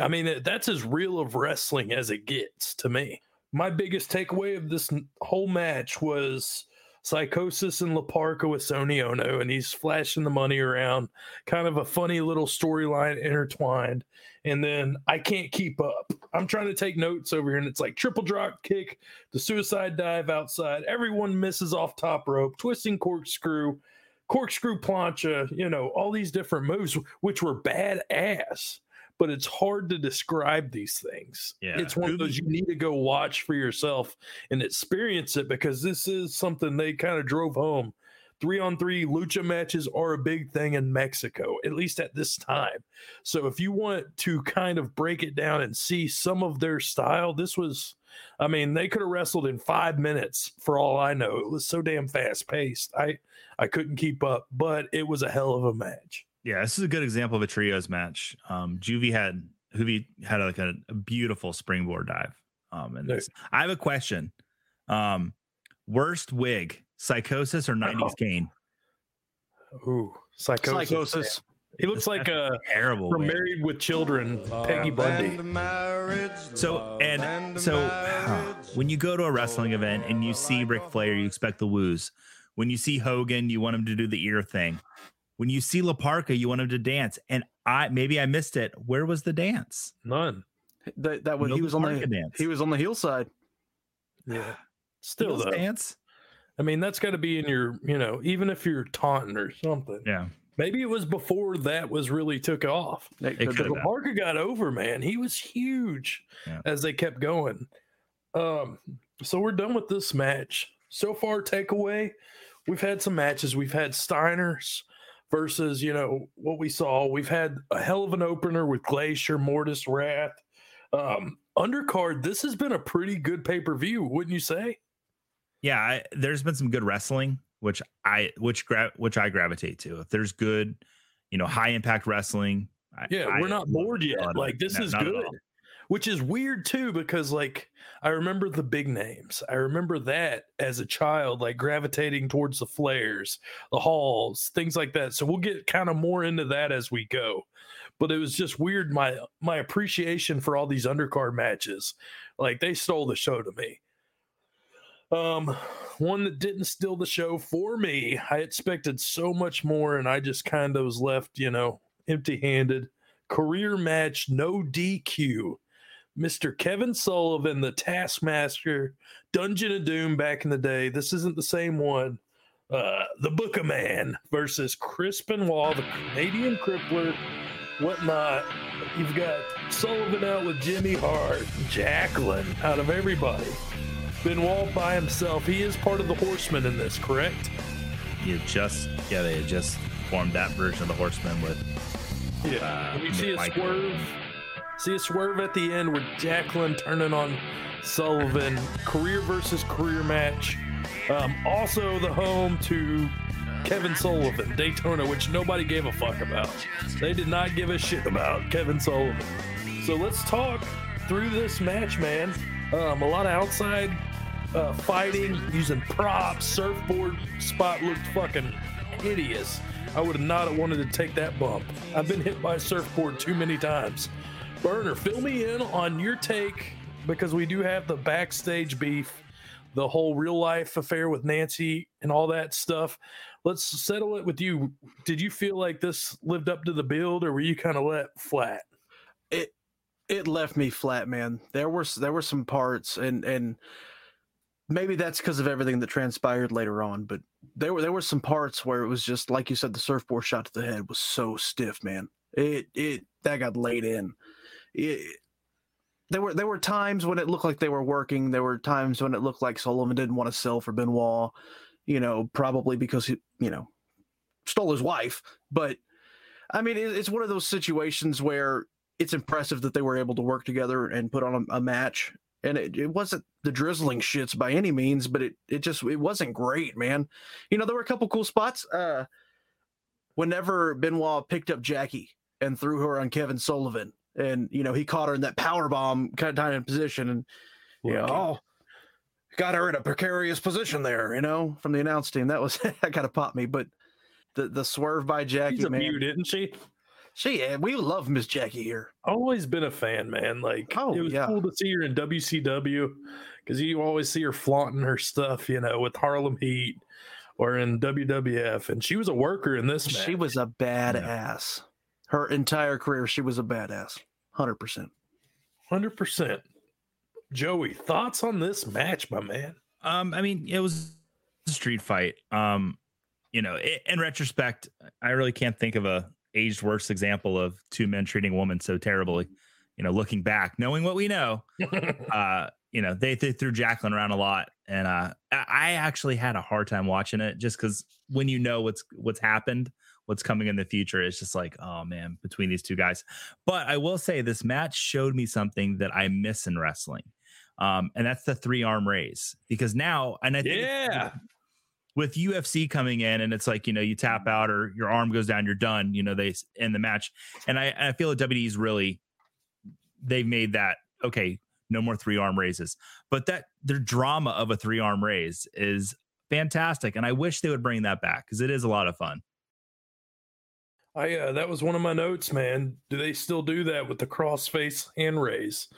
I mean, that's as real of wrestling as it gets to me. My biggest takeaway of this whole match was Psychosis and La Parca with Sonny Onoo, and he's flashing the money around. Kind of a funny little storyline intertwined. And then I can't keep up. I'm trying to take notes over here, and it's like triple drop kick, the suicide dive outside. Everyone misses off top rope, twisting corkscrew, corkscrew plancha, you know, all these different moves, which were badass. But it's hard to describe these things. Yeah. It's one of those you need to go watch for yourself and experience it because this is something they kind of drove home. Three on three lucha matches are a big thing in Mexico, at least at this time. So if you want to kind of break it down and see some of their style, this was, I mean, they could have wrestled in five minutes for all I know. It was so damn fast paced. I I couldn't keep up, but it was a hell of a match. Yeah, this is a good example of a trios match. Um, Juvie had Juvie had like a, a beautiful springboard dive. Um, and this, I have a question. Um, worst wig, psychosis or '90s Kane? Ooh, psychosis. Psychosis. He looks like a Terrible. from. Married with Children, Peggy Bundy. So and so, when you go to a wrestling event and you see Ric Flair, you expect the woos. When you see Hogan, you want him to do the ear thing. When you see La Parca, you want him to dance. And I maybe I missed it. Where was the dance? None. That that was No he was on the dance. he was on the heel side. Yeah. Still Heels though. dance. I mean, that's got to be in your, you know, even if you're taunting or something. Yeah. Maybe it was before that was really took off. It It could could be. have been. Parca got over, man. He was huge Yeah. as they kept going. Um, so we're done with this match. So far, takeaway, we've had some matches. We've had Steiner's versus, you know, what we saw. We've had a hell of an opener with Glacier, Mortis, Wrath. Um, undercard, this has been a pretty good pay-per-view, wouldn't you say? yeah I, there's been some good wrestling which i which gra- which i gravitate to if there's good you know high impact wrestling I- Yeah, I we're not bored yet. hell out of Like this No, is good. Which is weird too, because like I remember the big names. I remember that as a child, like gravitating towards the Flairs, the halls, things like that. So we'll get kind of more into that as we go. But it was just weird my my appreciation for all these undercard matches. Like they stole the show to me. Um, one that didn't steal the show for me. I expected so much more, and I just kind of was left, you know, empty handed. Career match, no DQ. Mr. Kevin Sullivan, the Taskmaster, Dungeon of Doom back in the day. This isn't the same one. Uh, the Book of Man versus Chris Benoit, the Canadian Crippler, whatnot. you've got Sullivan out with Jimmy Hart, Jacqueline out of everybody. Benoit by himself. He is part of the Horsemen in this, correct? You just yeah, they just formed that version of the Horsemen with Yeah. Uh, you see a Mike- swerve. See a swerve at the end with Jacqueline turning on Sullivan. Career versus career match. Um, also the home to Kevin Sullivan, Daytona, which nobody gave a fuck about. They did not give a shit about Kevin Sullivan. So let's talk through this match, man. Um, a lot of outside uh, fighting using props. Surfboard spot looked fucking hideous. I would not have not wanted to take that bump. I've been hit by a surfboard too many times. Burner, fill me in on your take because we do have the backstage beef, the whole real life affair with Nancy and all that stuff. Let's settle it with you. Did you feel like this lived up to the build or were you kind of let flat? it it left me flat man there were there were some parts and and maybe that's because of everything that transpired later on but there were there were some parts where it was just like you said the surfboard shot to the head was so stiff man it it that got laid in there were there were times when it looked like they were working there were times when it looked like Sullivan didn't want to sell for Benoit you know probably because he you know stole his wife but I mean, it- it's one of those situations where it's impressive that they were able to work together and put on a, a match. And it, it wasn't the drizzling shits by any means, but it it just it wasn't great, man. You know, there were a couple cool spots. Uh whenever Benoit picked up Jackie and threw her on Kevin Sullivan, and you know, he caught her in that power bomb kind of position and you know, oh got her in a precarious position there, you know, from the announce team. That was that kind of popped me, but the the swerve by Jackie, She's a man. isn't she? She, yeah, we love Miss Jackie here. always been a fan, man. Like Oh, it was yeah. cool to see her in WCW because you always see her flaunting her stuff, you know, with Harlem Heat or in WWF, and she was a worker in this match. She was a badass. Her entire career, she was a badass. Hundred percent. hundred percent. Joey, thoughts on this match, my man? Um, I mean, it was a street fight. Um, you know, i in retrospect, I really can't think of a aged worse example of two men treating a woman so terribly. You know, looking back, knowing what we know, uh, you know, they, they threw Jacqueline around a lot, and uh, I I actually had a hard time watching it just because when you know what's what's happened, what's coming in the future, it's just like, oh man, between these two guys. But I will say this match showed me something that I miss in wrestling, um, and that's the three arm raise because now, and I think yeah, with UFC coming in and it's like, you know, you tap out or your arm goes down, you're done, you know, they end the match. And I, I feel like WWE's really, they've made that, okay, no more three arm raises. But that their drama of a three arm raise is fantastic. And I wish they would bring that back because it is a lot of fun. I uh, that was one of my notes, man. Do they still do that with the crossface hand raise?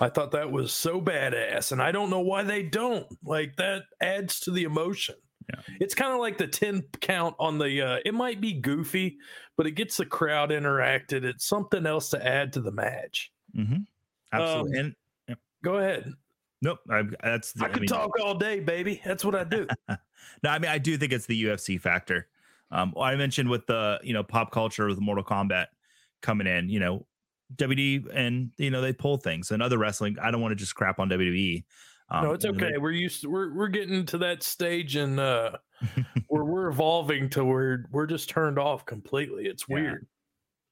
I thought that was so badass, and I don't know why they don't. Like that adds to the emotion. Yeah. It's kind of like the ten count on the. Uh, it might be goofy, but it gets the crowd interacted. It's something else to add to the match. Mm-hmm. Absolutely. Um, and Go ahead. nope, I, that's, I could mean, talk all day, baby. That's what I do. no, I mean, I do think it's the UFC factor. Um, I mentioned with the you know pop culture with Mortal Kombat coming in, you know, WWE and you know they pull things and other wrestling. I don't want to just crap on WWE. Um, no, it's know, they- okay. We're used. To, we're we're getting to that stage, and uh, where we're evolving to where we're just turned off completely. It's Yeah. weird.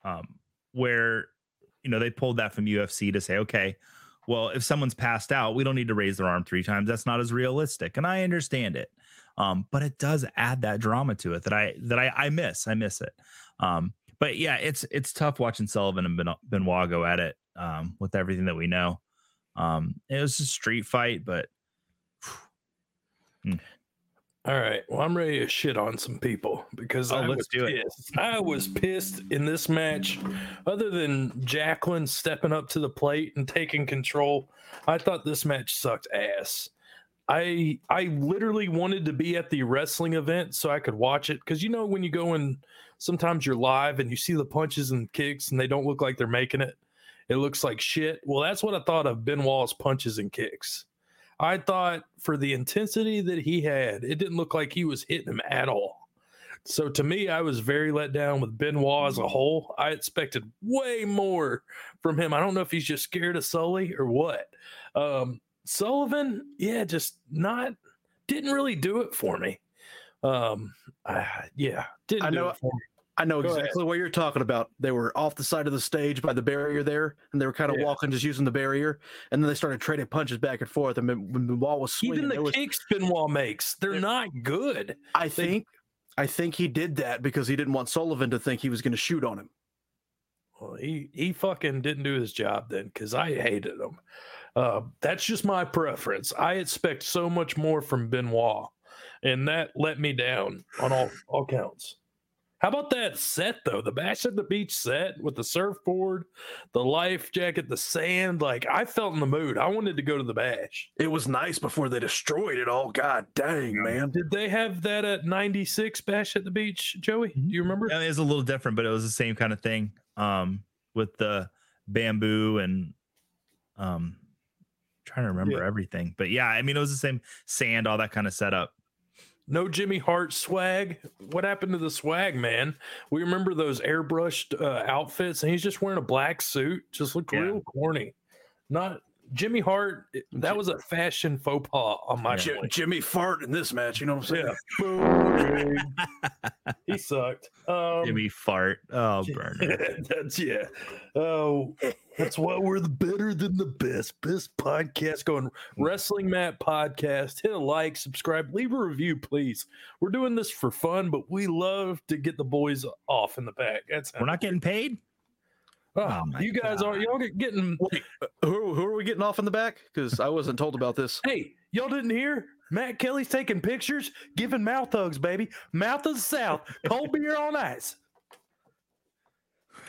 um, where you know they pulled that from UFC to say, okay, well, if someone's passed out, we don't need to raise their arm three times. That's not as realistic, and I understand it. Um, but it does add that drama to it that I that I, I miss. I miss it. Um, but yeah, it's it's tough watching Sullivan and Ben- Benoit go at it um, with everything that we know. Um, it was a street fight, but All right. Well, I'm ready to shit on some people because Oh, I was pissed. I was pissed in this match. Other than Jacqueline stepping up to the plate and taking control, I thought this match sucked ass. I I literally wanted to be at the wrestling event so I could watch it because you know when you go and sometimes you're live and you see the punches and kicks and they don't look like they're making it. It looks like shit. Well, that's what I thought of Benoit's punches and kicks. I thought for the intensity that he had, it didn't look like he was hitting him at all. So to me, I was very let down with Benoit as a whole. I expected way more from him. I don't know if he's just scared of Sully or what. Um, Sullivan, yeah, just not didn't really do it for me. Um, I, yeah, didn't I know- it for me. I know Go ahead. exactly what you're talking about. They were off the side of the stage by the barrier there, and they were kind of Yeah. walking, just using the barrier, and then they started trading punches back and forth. And when when the ball was swinging, Even the was- kicks Benoit makes, they're not good. I think, I think he did that because he didn't want Sullivan to think he was going to shoot on him. Well, he he fucking didn't do his job then because I hated him. Uh, that's just my preference. I expect so much more from Benoit, and that let me down on all all counts. How about that set though? The bash at the beach set with the surfboard, the life jacket, the sand. Like I felt in the mood. I wanted to go to the bash. It was nice before they destroyed it all. God dang, man! Did they have that at '96 bash at the beach, Joey? Do you remember? Yeah, It was a little different, but it was the same kind of thing. Um, with the bamboo and um trying to remember Yeah. everything. But yeah, I mean it was the same sand, all that kind of setup. No Jimmy Hart swag. What happened to the swag, man? We remember those airbrushed uh, outfits, and he's just wearing a black suit. Just looked Yeah. real corny. Not Jimmy Hart. That was a fashion faux pas on my Ji- point. Jimmy fart in this match. You know what I'm saying? Yeah. He sucked. Um, Jimmy fart. Oh burner. that's yeah. Oh, that's why we're the better than the best. Best podcast going. Wrestling Mat podcast. Hit a like, subscribe, leave a review, please. We're doing this for fun, but we love to get the boys off in the back. That's We're not getting paid. Oh, Oh my you guys are y'all get- getting. Who, who are we getting off in the back? Because I wasn't told about this. Hey, y'all didn't hear? Matt Kelly's taking pictures, giving mouth hugs, baby. Mouth of the South, cold beer on ice.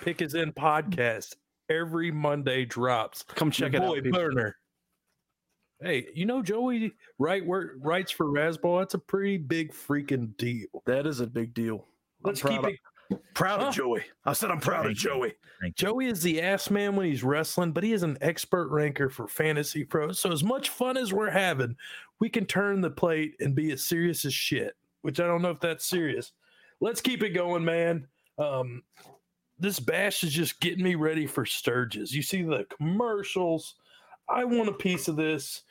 Pick is in podcast every Monday drops. Come check Your it boy out. people. Burner. Hey, you know Joey write work writes for Rasball. That's a pretty big freaking deal. That is a big deal. I'm Let's proud keep of- it. Proud Huh? of Joey. I said I'm proud of Thank you. Joey. Joey is the ass man when he's wrestling, but he is an expert ranker for FantasyPros. So as much fun as we're having, we can turn the plate and be as serious as shit. Which I don't know if that's serious. Let's keep it going, man. Um, this bash is just getting me ready for Sturgis. You see the commercials. I want a piece of this.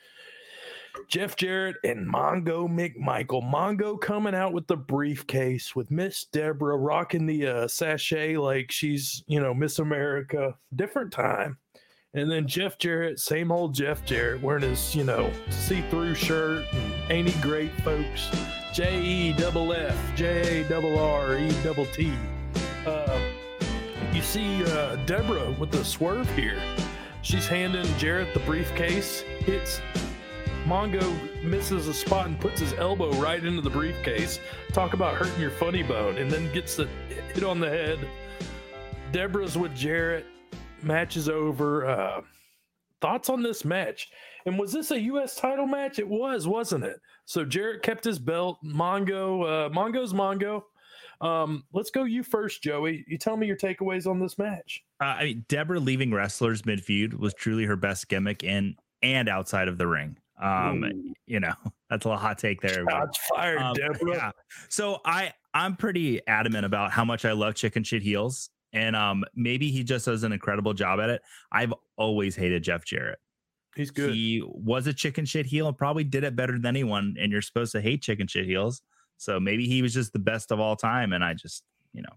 Jeff Jarrett and Mongo McMichael. Mongo coming out with the briefcase with Miss Deborah rocking the uh, sachet like she's, you know, Miss America. Different time. And then Jeff Jarrett, same old Jeff Jarrett, wearing his, you know, see through shirt. And ain't he great, folks? J E double F, J A double R E double T. You see uh, Deborah with the swerve here. She's handing Jarrett the briefcase, hits Mongo misses a spot and puts his elbow right into the briefcase. Talk about hurting your funny bone, and then gets the hit on the head. Deborah's with Jarrett. Match is over. Uh, thoughts on this match? And was this a U.S. title match? It was, wasn't it? So Jarrett kept his belt. Mongo, uh, Mongo's Mongo. Um, let's go you first, Joey. You tell me your takeaways on this match. Uh, I mean, Deborah leaving wrestlers mid feud was truly her best gimmick in and outside of the ring. Um, Ooh. you know, that's a little hot take there. Shots fired, Um, Deborah. yeah. So I I'm pretty adamant about how much I love chicken shit heels, and um maybe he just does an incredible job at it. I've always hated Jeff Jarrett. He's good. He was a chicken shit heel and probably did it better than anyone. And you're supposed to hate chicken shit heels, so maybe he was just the best of all time. And I just you know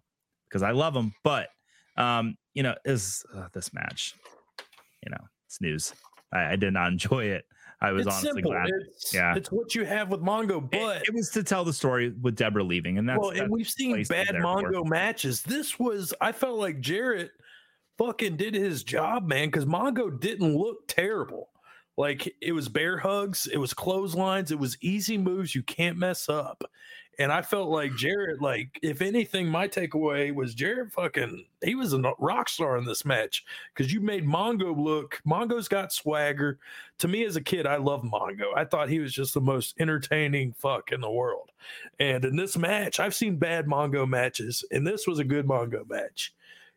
because I love him, but um you know is uh, this match, you know, it's news. I, I did not enjoy it. I was it's honestly simple. glad. It's, Yeah. it's what you have with Mongo, but it, was to tell the story with Deborah leaving, and that's, well, that's and we've seen bad there for. Mongo matches. This was, I felt like Jarrett fucking did his job, man, because Mongo didn't look terrible. Like it was bear hugs, it was clotheslines, it was easy moves you can't mess up. And I felt like Jarrett, like, if anything, my takeaway was Jarrett fucking, he was a rock star in this match because you made Mongo look, Mongo's got swagger. To me as a kid, I love Mongo. I thought he was just the most entertaining fuck in the world. And in this match, I've seen bad Mongo matches, and this was a good Mongo match.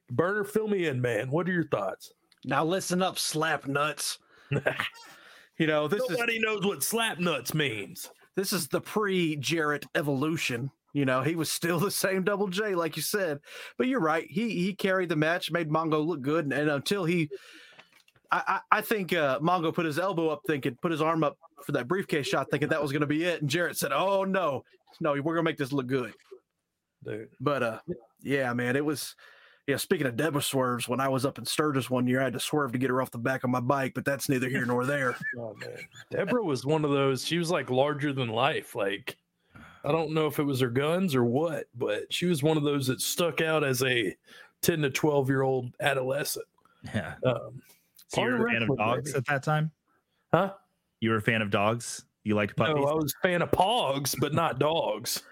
Burner, fill me in, man. What are your thoughts? Now listen up, slap nuts. you know this is Nobody knows what slap nuts means. this is the pre Jarrett evolution. You know, he was still the same Double J, like you said. But you're right. He he carried the match, made Mongo look good, and, and until he, I I, I think uh, Mongo put his elbow up, thinking, put his arm up for that briefcase shot, thinking that was going to be it. And Jarrett said, "Oh no, no, we're gonna make this look good." Dude. But uh, yeah, man, it was. Yeah, speaking of Deborah swerves, when I was up in Sturgis one year, I had to swerve to get her off the back of my bike, but that's neither here nor there. Oh man, Deborah was one of those. She was like larger than life. Like I don't know if it was her guns or what, but she was one of those that stuck out as a ten to twelve year old adolescent. Yeah. Um, So you part were a fan of dogs baby. at that time? Huh? You were a fan of dogs? You liked puppies? No, I was a fan of pogs, but not dogs.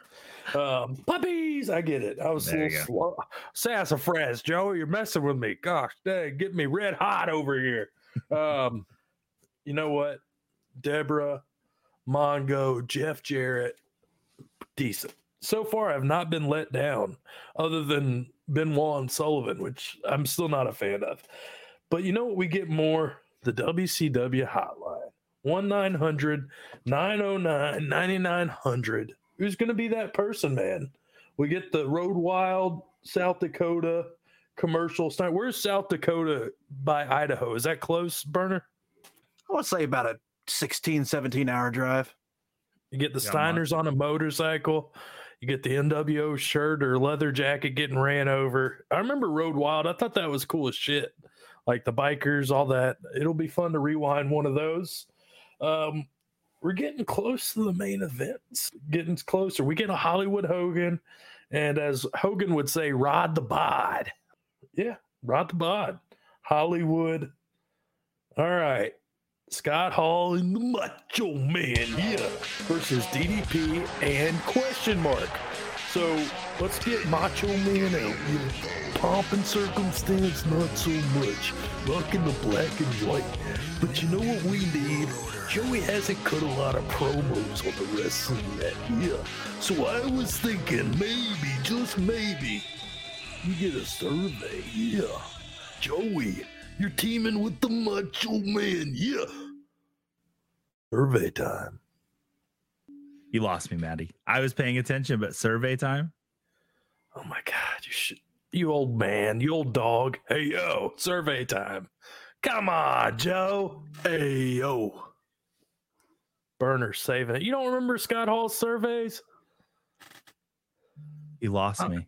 Um, puppies, I get it. I was a There little slow. sassafras, Joe. You're messing with me. Gosh, dang, get me red hot over here. Um, you know what? Deborah, Mongo, Jeff Jarrett, decent. So far, I've not been let down, other than Benoit and Sullivan, which I'm still not a fan of. But you know what? We get more the WCW hotline 1 900 909 9900. Who's going to be that person, man? We get the Road Wild, South Dakota commercial. Start. Where's South Dakota by Idaho? Is that close, Burner? I would say about a 16, 17 hour drive. You get the Yeah, Steiners on a motorcycle. You get the NWO shirt or leather jacket getting ran over. I remember Road Wild. I thought that was cool as shit. Like the bikers, all that. It'll be fun to rewind one of those. Um, we're getting close to the main events. Getting closer. We get a Hollywood Hogan, and as Hogan would say, rod the bod. Yeah, rod the bod. Hollywood. All right. Scott Hall and the Macho Man, yeah, versus DDP and question mark. So let's get Macho Man out. Yeah. Pomp and circumstance, not so much. Rocking the black and white. But you know what we need? Joey hasn't cut a lot of promos on the wrestling mat, yeah. So I was thinking maybe, just maybe, you get a survey, yeah. Joey, you're teaming with the Macho Man, yeah. Survey time. You lost me, Maddie. I was paying attention, but survey time? Oh my God, you should, you old man, you old dog. Hey yo, survey time. Come on, Joe. Hey yo. Burner saving it. You don't remember Scott Hall's surveys? You lost me.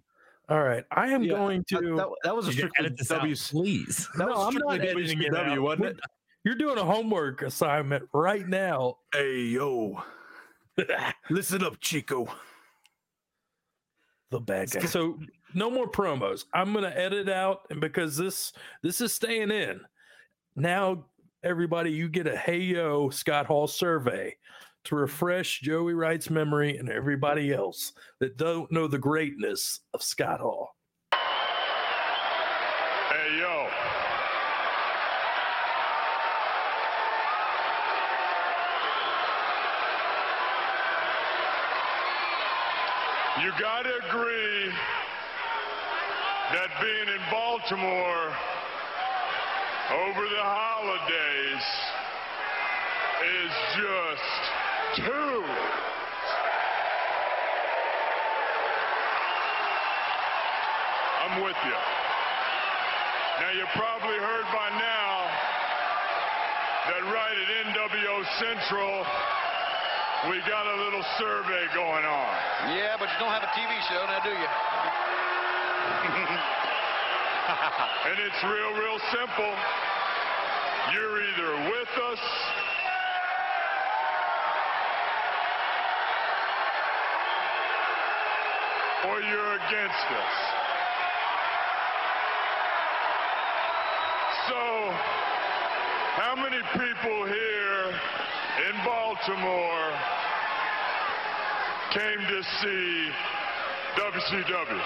All right, I am Yeah, going to. that, that was a You can strictly edit this out, W. please. That No, was I'm not strictly editing it out. WCW, wasn't it? You're doing a homework assignment right now. Hey yo, listen up, Chico. the bad guy. So no more promos. I'm gonna edit out, and because this this is staying in. Now, everybody, you get a Hey Yo Scott Hall survey to refresh Joey Wright's memory and everybody else that don't know the greatness of Scott Hall. Hey, yo. You got to agree that being in Baltimore over the holidays is just too I'm with you. Now, you probably heard by now that right at NWO Central, we got a little survey going on. Yeah, but you don't have a TV show now, do you? and it's real, real simple. You're either with us or you're against us. So, how many people here in Baltimore came to see WCW?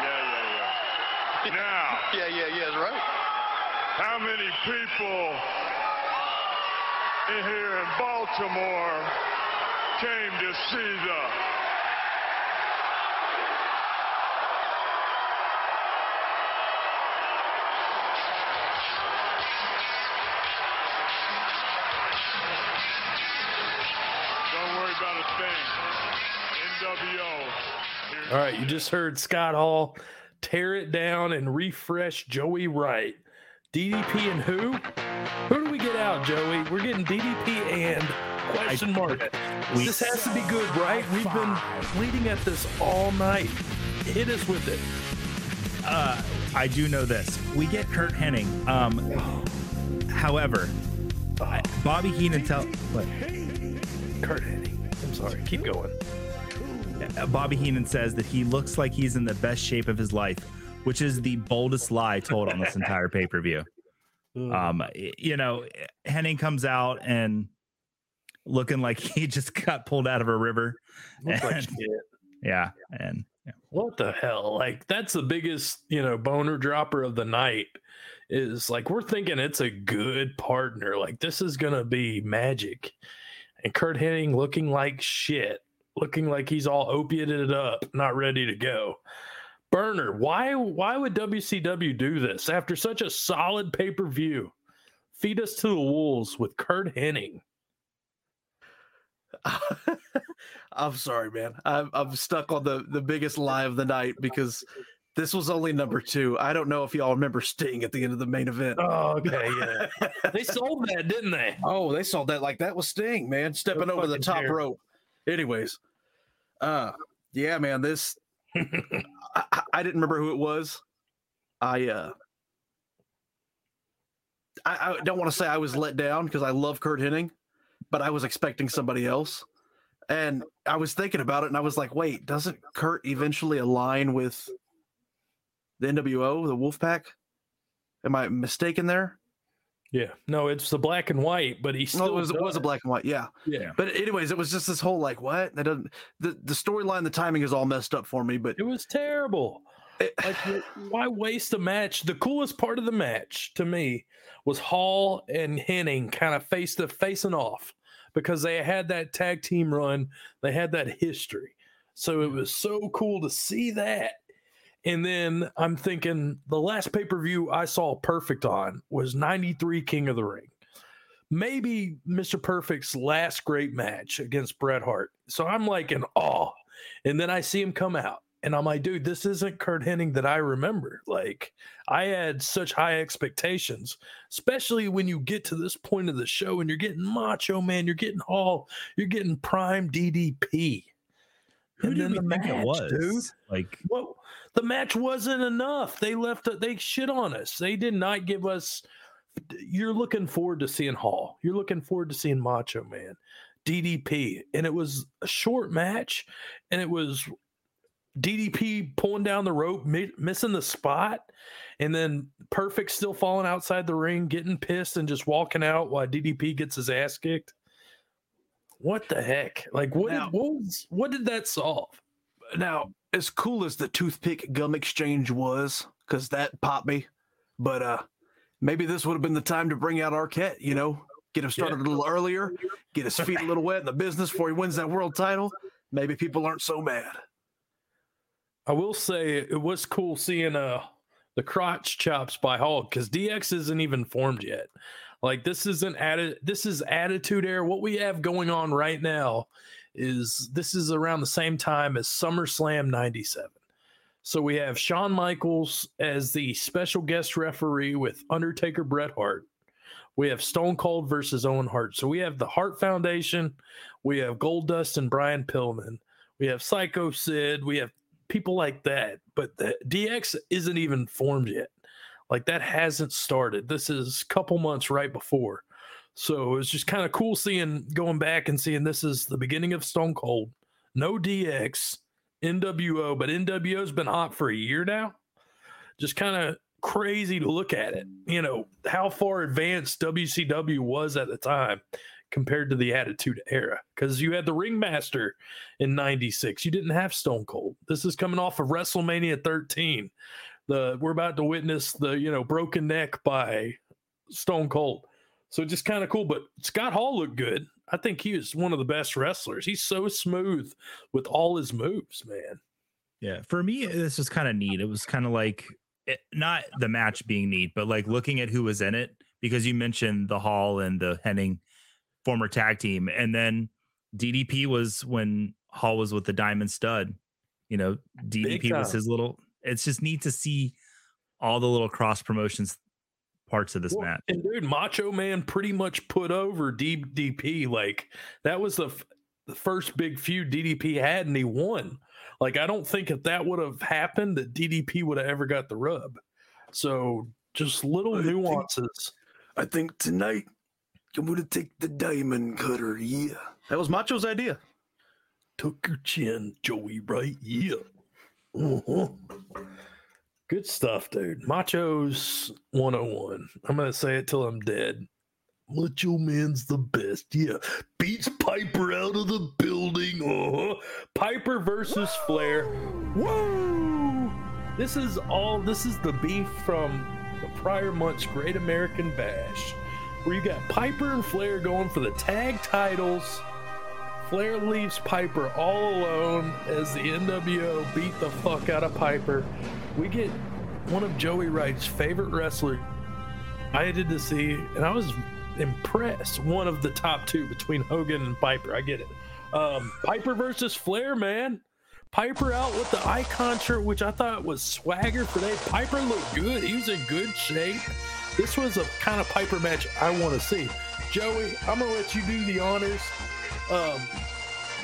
Yeah, yeah, yeah. Now, Yeah, yeah, yeah, that's right. how many people in here in Baltimore came to see the Don't worry about a thing. NWO. All right, you just heard Scott Hall tear it down and refresh Joey Wright. DDP and who? Who do we get out, Joey? We're getting DDP and question mark. This has to be good, right? We've been bleeding at this all night. Hit us with it. Uh, I do know this. We get Curt Hennig. Um, however, Bobby Heenan tell what Curt Hennig. I'm sorry. Keep going. Uh, Bobby Heenan says that he looks like he's in the best shape of his life, which is the boldest lie told on this entire pay per view. Um, you know, Hennig comes out and looking like he just got pulled out of a river. Looks like yeah, and yeah. What the hell? Like that's the biggest, you know, boner dropper of the night. Is like we're thinking it's a good partner. Like this is gonna be magic. And Curt Hennig looking like shit, looking like he's all opiated up, not ready to go. Burner, why why would WCW do this after such a solid pay-per-view? Feed us to the wolves with Curt Hennig. I'm sorry, man. I'm I'm stuck on the the biggest lie of the night because this was only number two. I don't know if y'all remember Sting at the end of the main event. Oh, okay, yeah. they sold that, didn't they? Oh, they sold that like that was Sting, man, stepping over the top terrible. rope. Anyways, uh, yeah, man, this I, I- didn't remember who it was. I uh, I, I don't want to say I was let down because I love Curt Hennig, but I was expecting somebody else, and I was thinking about it, and I was like, wait, doesn't Curt eventually align with the NWO, the Wolfpack? Am I mistaken there? Yeah, no, it's the black and white, but he still No, it was, it was a black and white. Yeah. Yeah, But anyways, it was just this whole like what that doesn't the the storyline, the timing is all messed up for me. But it was terrible. it- Like, why waste a match? The coolest part of the match to me was Hall and Hennig kind of face to facing off because they had that tag team run, they had that history. So it mm. was so cool to see that. And then I'm thinking the last pay per view I saw Perfect on was 93 King of the Ring. Maybe Mr. Perfect's last great match against Bret Hart. So I'm like in awe. And then I see him come out. And I'm like, dude, this isn't Curt Hennig that I remember. Like, I had such high expectations, especially when you get to this point of the show and you're getting Macho Man, you're getting Hall, you're getting Prime DDP. Who And did then the think match, it was? dude. Like, Well, the match wasn't enough. They left they shit on us. They did not give us. You're looking forward to seeing Hall. You're looking forward to seeing Macho Man, DDP. And it was a short match, and it was DDP pulling down the rope, mi- missing the spot, and then Perfect still falling outside the ring, getting pissed and just walking out while DDP gets his ass kicked. What the heck? Like, what, Now- did, what, was, what did that solve? now, as cool as the toothpick gum exchange was, because that popped me, but uh maybe this would have been the time to bring out Arquette. You know, get him started a little earlier, get his feet a little wet in the business before he wins that world title. Maybe people aren't so mad. I will say it was cool seeing uh the crotch chops by Hulk because DX isn't even formed yet. Like this isn't added. This is Attitude Era. What we have going on right now is this is around the same time as SummerSlam '97. So we have Shawn Michaels as the special guest referee with Undertaker Bret Hart. We have Stone Cold versus Owen Hart. So we have the Hart Foundation. We have Goldust and Brian Pillman. We have Psycho Sid. We have people like that. But the DX isn't even formed yet. Like that hasn't started. This is a couple months right before. So it's just kind of cool seeing going back and seeing this is the beginning of Stone Cold. No DX, NWO, but NWO's been hot for a year now. Just kind of crazy to look at it. You know, how far advanced WCW was at the time compared to the Attitude Era. Because you had the Ringmaster in 96. You didn't have Stone Cold. This is coming off of WrestleMania 13. The we're about to witness the, you know, broken neck by Stone Cold. So just kind of cool. But Scott Hall looked good. I think he is one of the best wrestlers. He's so smooth with all his moves, man. Yeah, for me, this was kind of neat. It was kind of like it, not the match being neat, but like looking at who was in it because you mentioned the Hall and the Hennig former tag team, and then DDP was when Hall was with the Diamond Stud. You know, DDP was his little. It's just neat to see all the little cross promotions parts of this Well, match. And dude, Macho Man pretty much put over DDP. Like that was the, f- the first big feud DDP had, and he won. Like I don't think if that would have happened, that DDP would have ever got the rub. So just little I think- nuances. I think tonight I'm gonna take the diamond cutter. Yeah. That was Macho's idea. Took your chin, Joey. Right? Yeah. Uh-huh. Good stuff, dude. Macho's 101. I'm gonna say it till I'm dead. Macho Man's the best. Yeah. Beats Piper out of the building. Uh-huh. Piper versus Flair. Woo! This is all this is the beef from the prior month's Great American Bash. Where you got Piper and Flair going for the tag titles. Flair leaves Piper all alone as the NWO beat the fuck out of Piper. We get one of Joey Wright's favorite wrestlers. I did to see, and I was impressed. One of the top two between Hogan and Piper. I get it. Um, Piper versus Flair, man. Piper out with the icon shirt, which I thought was swagger for that. Piper looked good. He was in good shape. This was a kind of Piper match I want to see. Joey, I'm gonna let you do the honors. Um,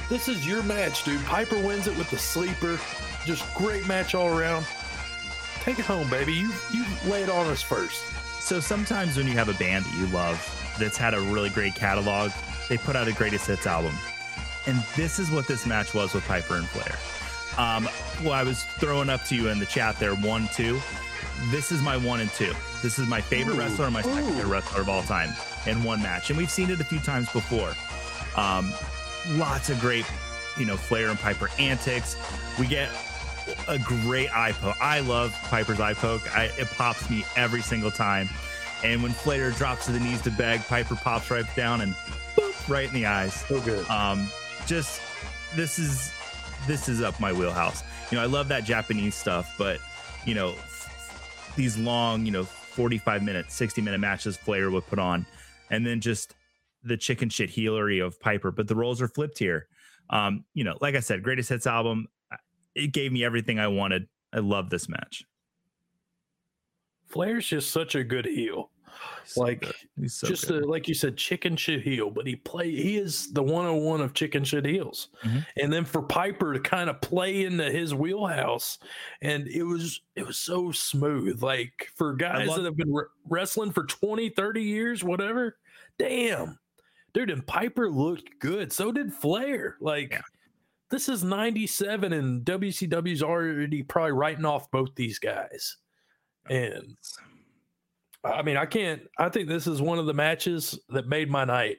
this is your match, dude. Piper wins it with the sleeper. Just great match all around. Take it home, baby. You you lay it on us first. So sometimes when you have a band that you love that's had a really great catalog, they put out a greatest hits album. And this is what this match was with Piper and Flair. Um, well, I was throwing up to you in the chat there, one, two. This is my one and two. This is my favorite wrestler and my second favorite wrestler of all time in one match. And we've seen it a few times before. Um, lots of great, you know, Flair and Piper antics. We get a great eye poke. I love Piper's eye poke. I, it pops me every single time. And when Flair drops to the knees to beg, Piper pops right down and boop, right in the eyes. So good. Um, just this is this is up my wheelhouse. You know, I love that Japanese stuff, but you know, f- these long, you know, 45 minute, 60 minute matches Flair would put on, and then just the chicken shit healery of Piper. But the roles are flipped here. Um, you know, like I said, greatest hits album. It gave me everything I wanted. I love this match. Flair's just such a good heel. like He's so just a, like you said, chicken shit heel, but he play he is the 101 of chicken shit heels. Mhm. And then for Piper to kind of play into his wheelhouse, and it was it was so smooth. Like for guys love- that have been re- wrestling for 20, 30 years, whatever. Damn. Dude, and Piper looked good. So did Flair. Like Yeah. this is 97 and WCW's already probably writing off both these guys. And I mean, I can't. I think this is one of the matches that made my night.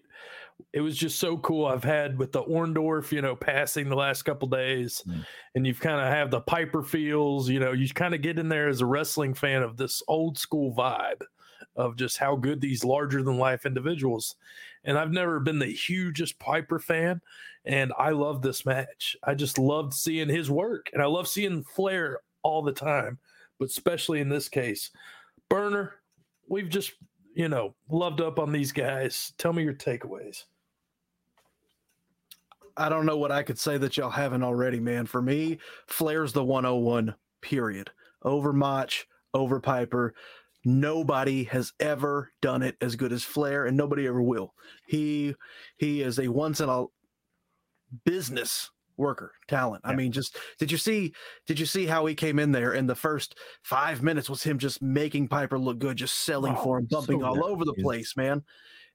It was just so cool. I've had with the Orndorff, you know, passing the last couple days, Mm. and you've kind of have the Piper feels. You know, you kind of get in there as a wrestling fan of this old school vibe of just how good these larger than life individuals. And I've never been the hugest Piper fan, and I love this match. I just loved seeing his work, and I love seeing Flair all the time, but especially in this case. Burner, we've just you know loved up on these guys. Tell me your takeaways. I don't know what I could say that y'all haven't already, man. For me, Flair's the 101, period. Over Mach, over Piper. Nobody has ever done it as good as Flair, and nobody ever will. He he is a once in a business worker talent. I mean, just did you see did you see how he came in there and the first five minutes was him just making Piper look good, just selling Oh, for him, bumping so all over the place, man.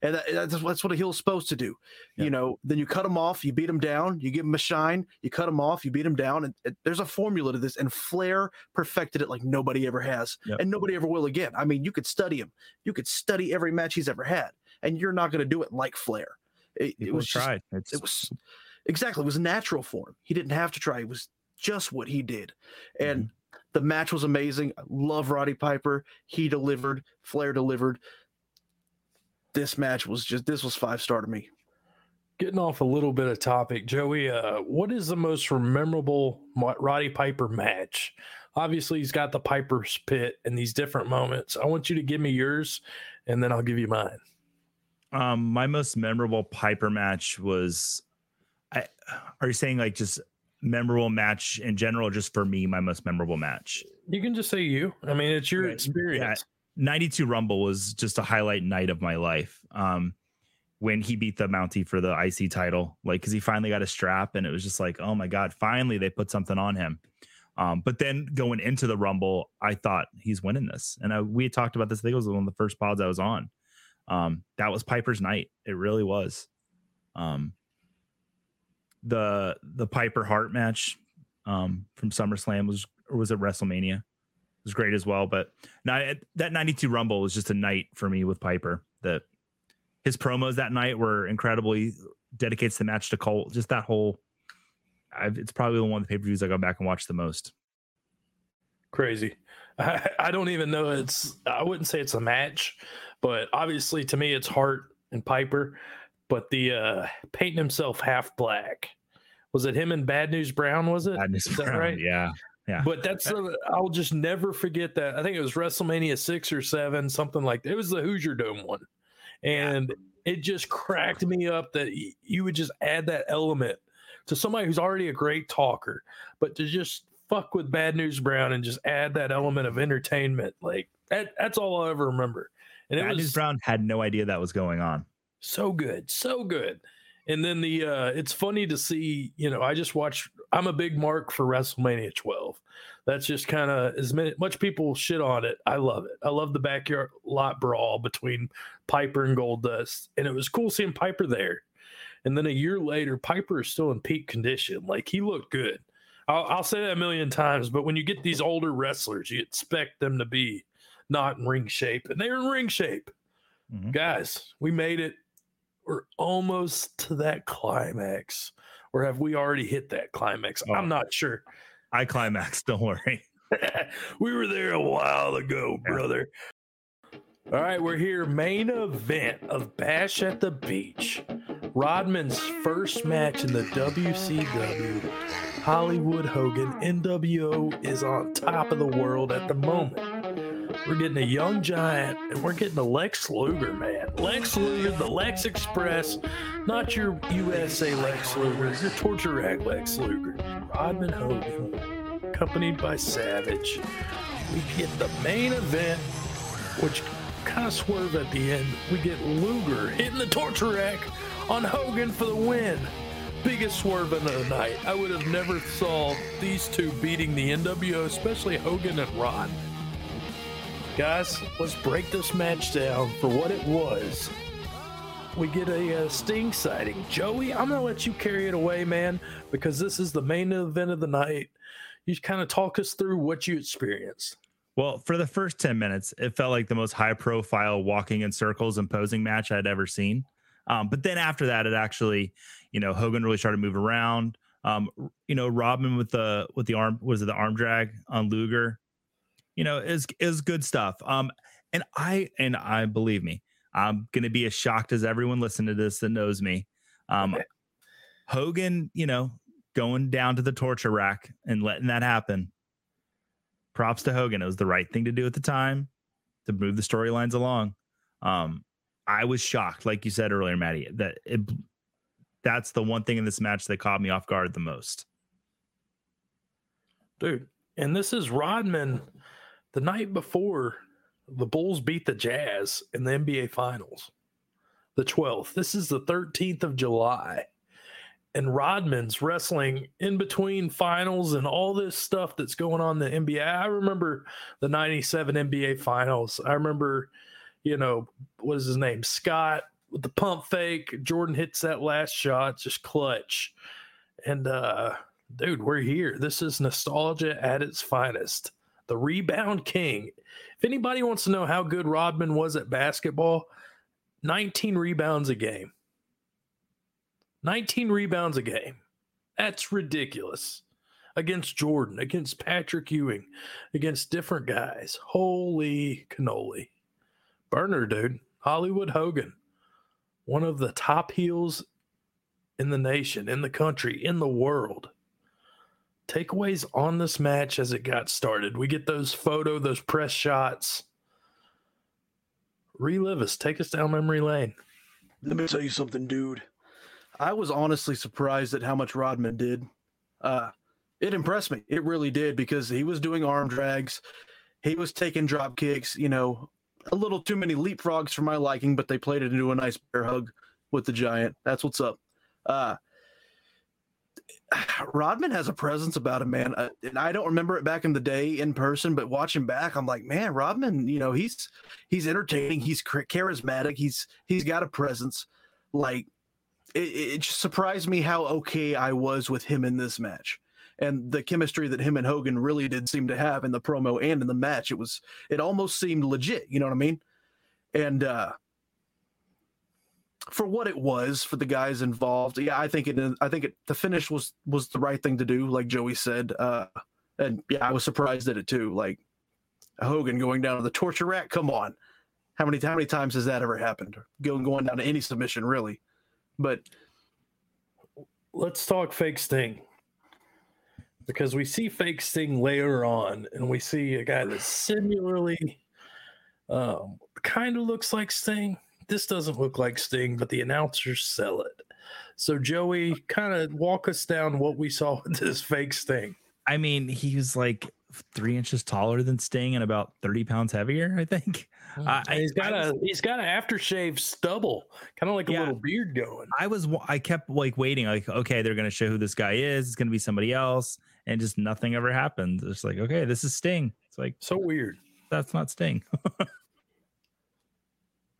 And that, that's, that's what a heel's supposed to do. Yeah. you know then you cut him off you beat him down you give him a shine you cut him off you beat him down and there's a formula to this and flair perfected it like nobody ever has and nobody ever will again. I mean you could study him you could study every match he's ever had and you're not going to do it like flair. It, it was just, tried. It's, it was exactly it was natural for him. He didn't have to try it was just what he did. And mm-hmm. the match was amazing. I love roddy piper. He delivered flair delivered this match was just this was five star to me Getting off a little bit of topic, Joey. Uh, what is the most memorable Roddy Piper match? Obviously, he's got the Piper's Pit and these different moments. I want you to give me yours, and then I'll give you mine. Um, my most memorable Piper match was. I are you saying like just memorable match in general? Just for me, my most memorable match. You can just say you. I mean, it's your Right. experience. 92 Rumble was just a highlight night of my life. Um, when he beat the Mountie for the IC title, like because he finally got a strap, and it was just like, oh my god, finally they put something on him. Um, but then going into the Rumble, I thought he's winning this, and I, we talked about this. I think it was one of the first pods I was on. Um, that was Piper's night. It really was. Um, the the Piper Hart match um, from SummerSlam was or was at WrestleMania was great as well. But now that 92 Rumble was just a night for me with Piper. That his promos that night were incredibly dedicates the match to Colt. Just that whole, I've, it's probably one of the pay per views I go back and watch the most. Crazy. I, I don't even know it's. I wouldn't say it's a match, but obviously to me it's Hart and Piper. But the uh painting himself half black was it him and Bad News Brown? Was it? Bad News Brown, right? Yeah. Yeah. But that's uh, I'll just never forget that. I think it was WrestleMania six or seven, something like that. It was the Hoosier Dome one, and it just cracked me up that you would just add that element to somebody who's already a great talker, but to just fuck with Bad News Brown and just add that element of entertainment, like that. That's all I ever remember. And it Bad was News Brown had no idea that was going on. so good, so good. And then the uh it's funny to see, you know, I just watch. I'm a big mark for WrestleMania 12. That's just kind of as many, much people shit on it. I love it. I love the backyard lot brawl between Piper and Goldust. And it was cool seeing Piper there. And then a year later, Piper is still in peak condition. Like he looked good. I'll, I'll say that a million times, but when you get these older wrestlers, you expect them to be not in ring shape, and they're in ring shape. Guys, we made it. We're almost to that climax, or have we already hit that climax? I'm oh. not sure. I climaxed. Don't worry. we were there a while ago, brother. All right, we're here. Main event of Bash at the Beach. Rodman's first match in the WCW. Hollywood Hogan, NWO is on top of the world at the moment. We're getting a young giant, and we're getting a Lex Luger, man. Lex Luger, the Lex Express, not your USA Lex Luger, It's your torture rack Lex Luger. Rodman Hogan, accompanied by Savage. We get the main event, which kind of swerve at the end. We get Luger hitting the torture rack on Hogan for the win. Biggest swerve of the night. I would have never saw these two beating the NWO, especially Hogan and Rod. Guys, let's break this match down for what it was. We get a uh, Sting sighting. Joey, I'm going to let you carry it away, man, because this is the main event of the night. You kind of talk us through what you experienced. Well, for the first 10 minutes, it felt like the most high profile walking in circles and posing match I'd ever seen. Um, but then after that, it actually, you know, Hogan really started to move around. Um, you know, Rodman with the with the arm was it the arm drag on Luger, you know, is is good stuff. Um, and I and I believe me, I'm gonna be as shocked as everyone listening to this that knows me. Um, Hogan, you know, going down to the torture rack and letting that happen props to Hogan. It was the right thing to do at the time to move the storylines along. Um, I was shocked, like you said earlier, Matty, that it, that's the one thing in this match that caught me off guard the most. Dude, and this is Rodman the night before the Bulls beat the Jazz in the NBA Finals, the 12th. This is the 13th of July. And Rodman's wrestling in between finals and all this stuff that's going on in the NBA. I remember the 97 NBA Finals. I remember, you know, what is his name? Scott with the pump fake. Jordan hits that last shot, just clutch. And uh dude, we're here. This is nostalgia at its finest. The rebound king. If anybody wants to know how good Rodman was at basketball, 19 rebounds a game. 19 rebounds a game. That's ridiculous. Against Jordan, against Patrick Ewing, against different guys. Holy cannoli. Burner, dude. Hollywood Hogan. One of the top heels in the nation, in the country, in the world. Takeaways on this match as it got started. We get those photo, those press shots. Relive us. Take us down memory lane. Let me tell you something, dude. I was honestly surprised at how much Rodman did. Uh, it impressed me. It really did because he was doing arm drags. He was taking drop kicks, you know, a little too many leapfrogs for my liking, but they played it into a nice bear hug with the giant. That's what's up. Uh, Rodman has a presence about him, man. Uh, and I don't remember it back in the day in person, but watching back, I'm like, man, Rodman, you know, he's he's entertaining, he's charismatic, he's he's got a presence. Like, it, it just surprised me how okay I was with him in this match, and the chemistry that him and Hogan really did seem to have in the promo and in the match. It was it almost seemed legit. You know what I mean? And uh for what it was for the guys involved, yeah, I think it. I think it. The finish was was the right thing to do, like Joey said. Uh, and yeah, I was surprised at it too. Like Hogan going down to the torture rack. Come on, how many how many times has that ever happened? Going going down to any submission, really. But let's talk fake Sting because we see fake Sting later on, and we see a guy that similarly um, kind of looks like Sting this doesn't look like Sting, but the announcers sell it. So Joey, kind of walk us down what we saw with this fake Sting. I mean, he was like three inches taller than Sting and about thirty pounds heavier. I think. Uh, he's got a he's got an aftershave stubble, kind of like a little beard going. I was I kept like waiting, like okay, they're gonna show who this guy is. It's gonna be somebody else, and just nothing ever happened. It's like okay, this is Sting. It's like so weird. That's not Sting.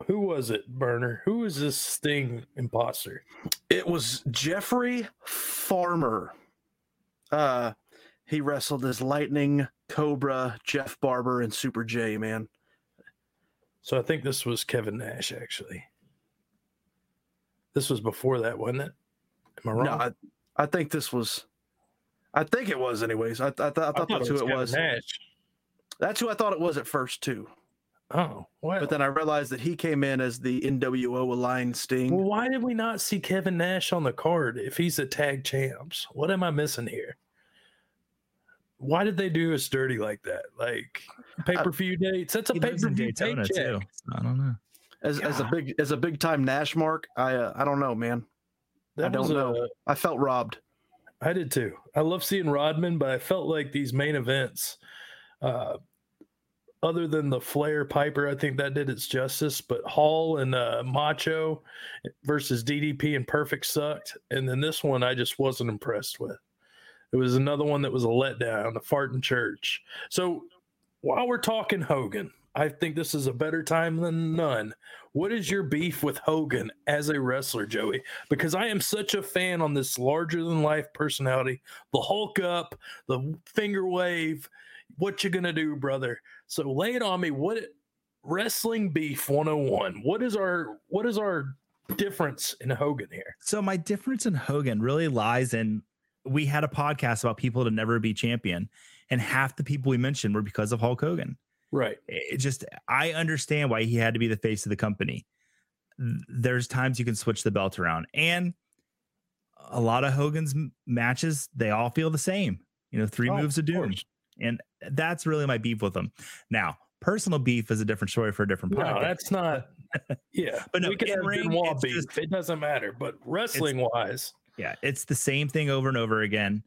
Who was it, Burner? Who is this Sting imposter? It was Jeffrey Farmer. Uh, he wrestled as Lightning, Cobra, Jeff Barber, and Super J. Man. So I think this was Kevin Nash. Actually, this was before that, wasn't it? Am I wrong? No, I, I think this was. I think it was, anyways. I, I, th- I thought, I thought that's who it was. Nash. That's who I thought it was at first too. Oh, well. But then I realized that he came in as the NWO aligned Sting. Well, why did we not see Kevin Nash on the card if he's a tag champs? What am I missing here? Why did they do us dirty like that? Like pay per view dates. That's a pay per view Daytona too. I don't know. As, as a big as a big time Nash mark, I uh, I don't know, man. That I don't know. A, I felt robbed. I did too. I love seeing Rodman, but I felt like these main events, uh, other than the Flair Piper, I think that did its justice. But Hall and uh, Macho versus DDP and Perfect sucked, and then this one I just wasn't impressed with. It was another one that was a letdown, a fart in church. So while we're talking Hogan, I think this is a better time than none. What is your beef with Hogan as a wrestler, Joey? Because I am such a fan on this larger than life personality, the Hulk up, the finger wave. What you gonna do, brother? So lay it on me. What wrestling beef 101? What is our what is our difference in Hogan here? So my difference in Hogan really lies in we had a podcast about people to never be champion, and half the people we mentioned were because of Hulk Hogan. Right. It just I understand why he had to be the face of the company. There's times you can switch the belt around, and a lot of Hogan's matches they all feel the same. You know, three oh, moves of doom. Of and that's really my beef with them. Now, personal beef is a different story for a different podcast. No, that's not. Yeah, but no, we can have ring, wall beef. Just, it doesn't matter. But wrestling wise, yeah, it's the same thing over and over again.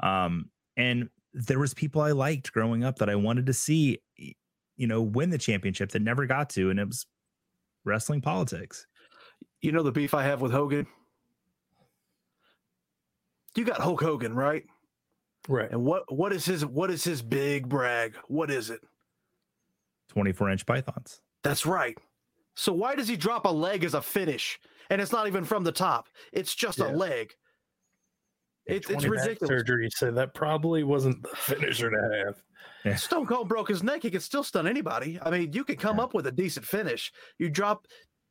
Um, and there was people I liked growing up that I wanted to see, you know, win the championship that never got to, and it was wrestling politics. You know the beef I have with Hogan. You got Hulk Hogan, right? Right. And what what is his what is his big brag? What is it? 24 inch pythons. That's right. So why does he drop a leg as a finish? And it's not even from the top. It's just yeah. a leg. It, it's ridiculous. Surgery said that probably wasn't the finisher to have. Yeah. Stone Cold broke his neck. He could still stun anybody. I mean, you could come yeah. up with a decent finish. You drop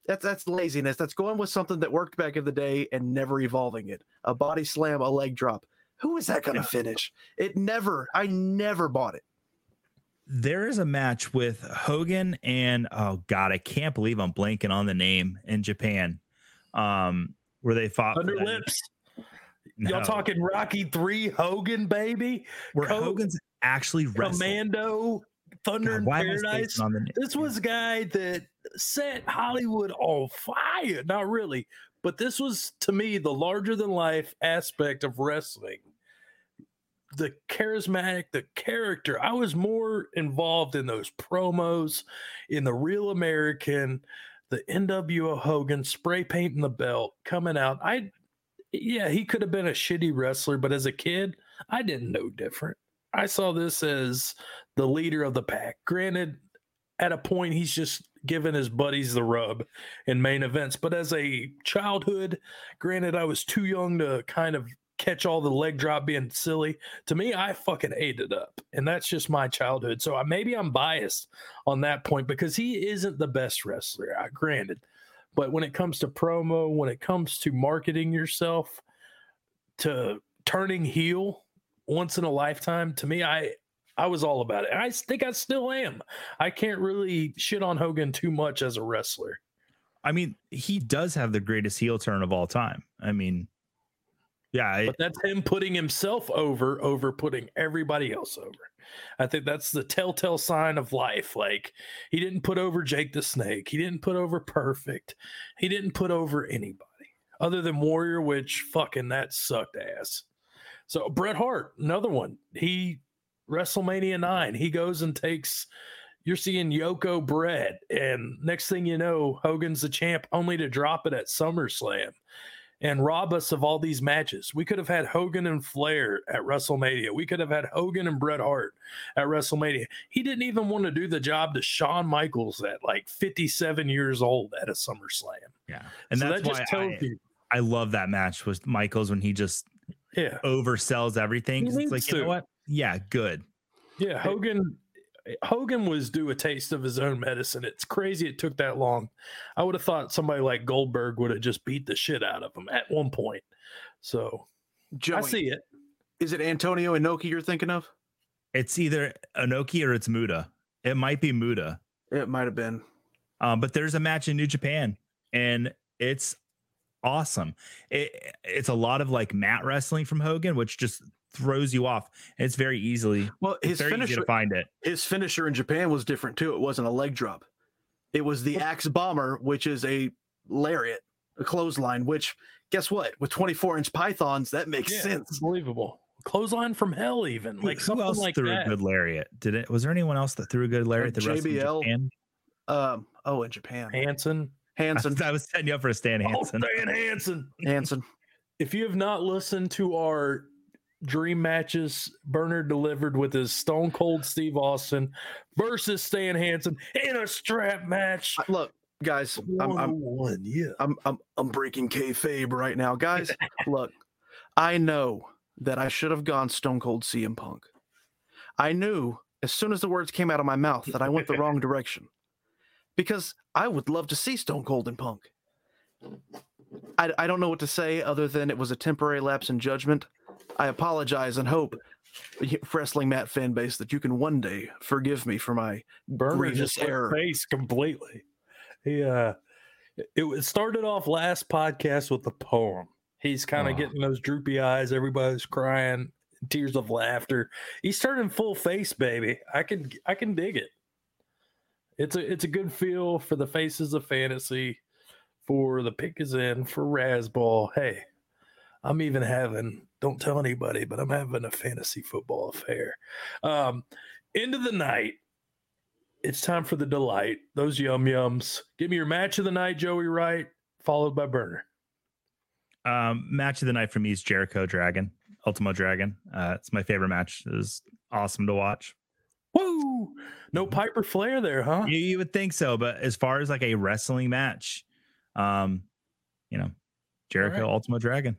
that's that's laziness. That's going with something that worked back in the day and never evolving it. A body slam, a leg drop. Who is that going to finish? It never, I never bought it. There is a match with Hogan and oh god, I can't believe I'm blanking on the name in Japan. Um, where they fought Under lips. No. Y'all talking Rocky Three Hogan, baby? where Co- Hogan's actually wrestled. Commando, Thunder God, in why am I Paradise. spacing on the- This was a guy that set Hollywood on fire. Not really, but this was to me the larger than life aspect of wrestling. The charismatic, the character. I was more involved in those promos, in the Real American, the NWO Hogan spray painting the belt, coming out. I, yeah, he could have been a shitty wrestler, but as a kid, I didn't know different. I saw this as the leader of the pack. Granted, at a point, he's just giving his buddies the rub in main events. But as a childhood, granted, I was too young to kind of catch all the leg drop being silly. To me, I fucking ate it up. And that's just my childhood. So I, maybe I'm biased on that point because he isn't the best wrestler, I, granted. But when it comes to promo, when it comes to marketing yourself, to turning heel once in a lifetime, to me, I I was all about it. And I think I still am. I can't really shit on Hogan too much as a wrestler. I mean, he does have the greatest heel turn of all time. I mean, yeah, But that's him putting himself over over putting everybody else over. I think that's the telltale sign of life. Like he didn't put over Jake the Snake. He didn't put over Perfect. He didn't put over anybody other than Warrior, which fucking that sucked ass. So Bret Hart, another one. He WrestleMania nine. He goes and takes. You're seeing Yoko Bret, and next thing you know, Hogan's the champ, only to drop it at SummerSlam and rob us of all these matches. We could have had Hogan and Flair at WrestleMania. We could have had Hogan and Bret Hart at WrestleMania. He didn't even want to do the job to Shawn Michaels at like 57 years old at a SummerSlam. yeah, and So that's that why just tells I, you, I love that match with Michaels when he just yeah, oversells everything. It's like, you know what? Yeah, good. yeah. Hogan, Hogan was due a taste of his own medicine. It's crazy it took that long. I would have thought somebody like Goldberg would have just beat the shit out of him at one point. So Joey, I see it. is it Antonio Inoki you're thinking of? It's either Anoki or it's Muta. It might be Muta. It might have been. Um, but there's a match in New Japan, and it's awesome. It, it's a lot of like mat wrestling from Hogan, which just throws you off. And it's very easily Well, his very easy finisher, to find it. his finisher in Japan was different too. It wasn't a leg drop. It was the axe bomber, which is a lariat, a clothesline. Which, guess what? With 24 inch pythons, that makes Yeah, sense. Unbelievable. Clothesline from hell, even like who something else like threw that. a good lariat? Did it? Was there anyone else that threw a good lariat? that wrestled in JBL. Japan? Um, oh, in Japan, Hansen. Hansen, I was setting you up for a Stan Oh, Stan Hansen, Hansen. If you have not listened to our dream matches, Burner delivered with his Stone Cold Steve Austin versus Stan Hansen in a strap match. Look, guys, I'm, I'm One-on-one, yeah. I'm I'm I'm breaking kayfabe right now, guys. look, I know that I should have gone Stone Cold CM Punk. I knew as soon as the words came out of my mouth that I went the wrong direction, because I would love to see Stone Cold and Punk. I I don't know what to say other than it was a temporary lapse in judgment. I apologize and hope, wrestling Matt fan base, that you can one day forgive me for my Bernard grievous error. face completely. He uh it was started off last podcast with a poem. He's kind of Oh. getting those droopy eyes, everybody's crying, tears of laughter. He's turning full face, baby. I can I can dig it. It's a it's a good feel for the faces of fantasy, for the pick is in, for Razzball. Hey, I'm even having don't tell anybody, but I'm having a fantasy football affair. Um, end of the night, it's time for the delight. Those yum yums. Give me your match of the night, Joey Wright, followed by Burner. Um, match of the night for me is Jericho Dragon, Ultimo Dragon. Uh, it's my favorite match. It was awesome to watch. Woo! No Piper Flair there, huh? You, you would think so, but as far as like a wrestling match, um, you know, Jericho right. Ultimo Dragon.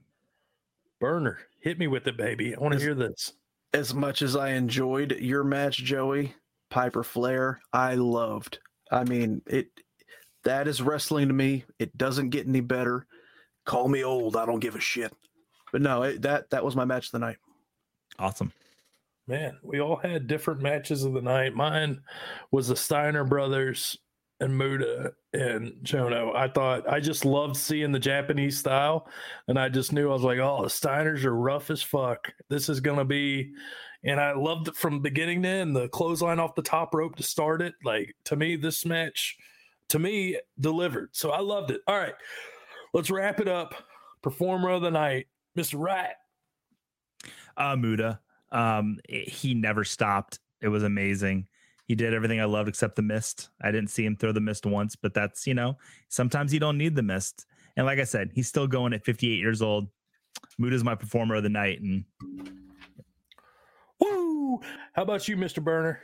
Burner, hit me with it, baby. I want to hear this. as much as I enjoyed your match, Joey, Piper Flair, I loved. I mean, it that is wrestling to me. It doesn't get any better. Call me old, I don't give a shit. But no, it, that that was my match of the night. Awesome. Man, we all had different matches of the night. Mine was the Steiner brothers and Muta and Chono. I thought I just loved seeing the Japanese style, and I just knew I was like, oh, the Steiners are rough as fuck. This is gonna be, and I loved it from beginning to end. The clothesline off the top rope to start it. Like to me, this match, to me, delivered. So I loved it. All right, let's wrap it up. Performer of the night, Mr. Wright. Uh, Muta. Um, he never stopped. It was amazing. He did everything I loved except the mist. I didn't see him throw the mist once, but that's, you know, sometimes you don't need the mist. And like I said, he's still going at 58 years old. Muta's my performer of the night. And woo! How about you, Mr. Burner?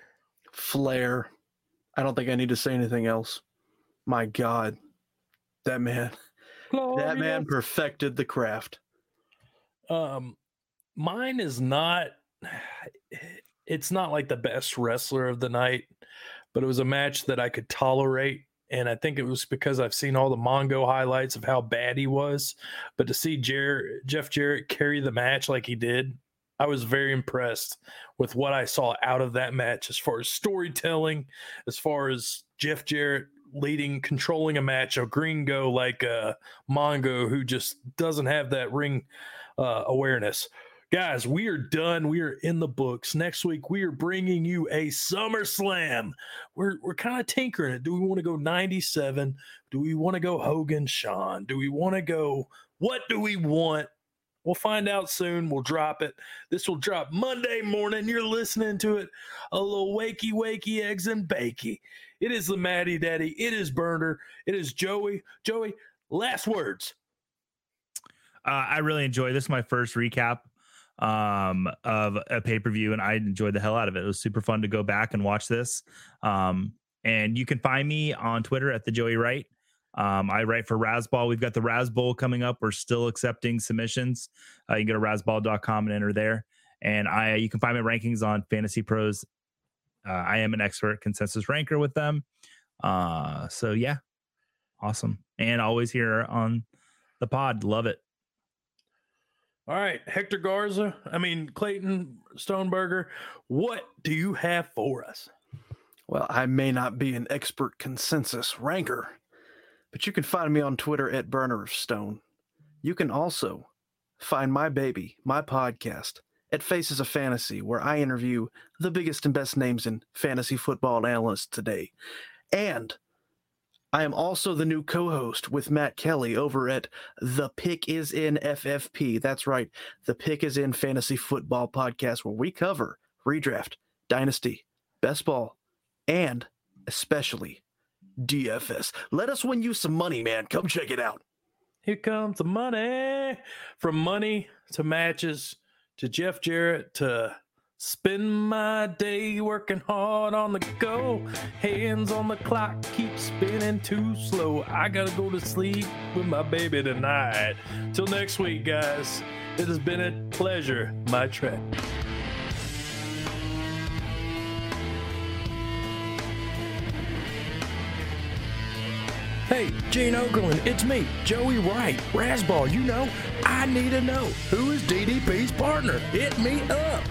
Flair. I don't think I need to say anything else. My God, that man, that man perfected the craft. Um, mine is not it's not like the best wrestler of the night, but it was a match that I could tolerate. And I think it was because I've seen all the Mongo highlights of how bad he was. But to see Jarrett, Jeff Jarrett carry the match like he did, I was very impressed with what I saw out of that match as far as storytelling, as far as Jeff Jarrett leading, controlling a match, a gringo like uh, Mongo who just doesn't have that ring uh, awareness. Guys, we are done. We are in the books. Next week, we are bringing you a SummerSlam. We're, we're kind of tinkering it. Do we want to go 97? Do we want to go Hogan, Shawn? Do we want to go? What do we want? We'll find out soon. We'll drop it. This will drop Monday morning. You're listening to it. A little wakey, wakey, eggs and bakey. It is the Matty Daddy. It is Burner. It is Joey. Joey, last words. Uh, I really enjoy this. My first recap um, of a pay per view, and I enjoyed the hell out of it. It was super fun to go back and watch this. Um, and you can find me on Twitter at the Joey Wright. Um, I write for Razzball. We've got the Razz Bowl coming up. We're still accepting submissions. Uh, you can go to razzball.com and enter there. And I, you can find my rankings on FantasyPros. Uh, I am an expert consensus ranker with them. Uh, so yeah, awesome. And always here on the pod. Love it. All right, Hector Garza. I mean Clayton Stoneberger. What do you have for us? Well, I may not be an expert consensus ranker, but you can find me on Twitter at Burner of Stone. You can also find my baby, my podcast, at Faces of Fantasy, where I interview the biggest and best names in fantasy football analysts today. And I am also the new co host with Matt Kelly over at The Pick is in FFP. That's right. The Pick is in Fantasy Football Podcast, where we cover redraft, dynasty, best ball, and especially DFS. Let us win you some money, man. Come check it out. Here comes the money. From money to matches to Jeff Jarrett to Spend my day working hard on the go. Hands on the clock, keep spinning too slow. I gotta go to sleep with my baby tonight. Till next week, guys. It has been a pleasure, my trek. Hey, Gene Okerlund, it's me, Joey Wright, Razzball. You know, I need to know who is DDP's partner. Hit me up.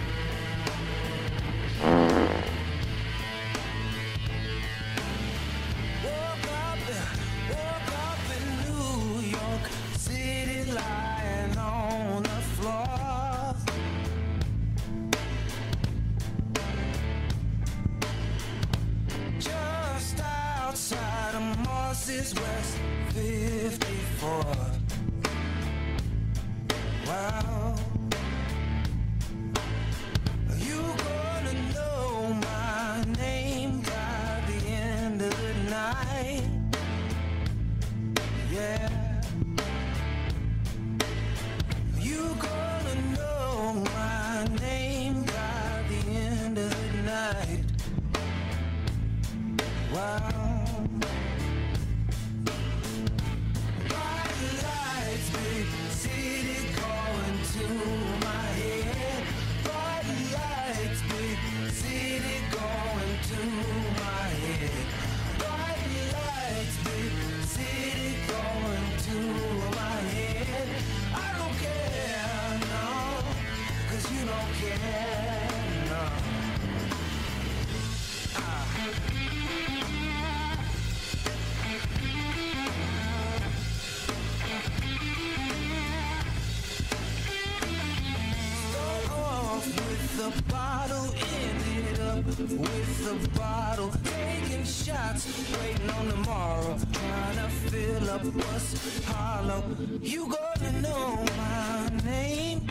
shots, waiting on tomorrow. Trying to fill up what's hollow. You gonna know my name.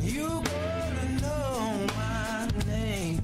You gonna know my name.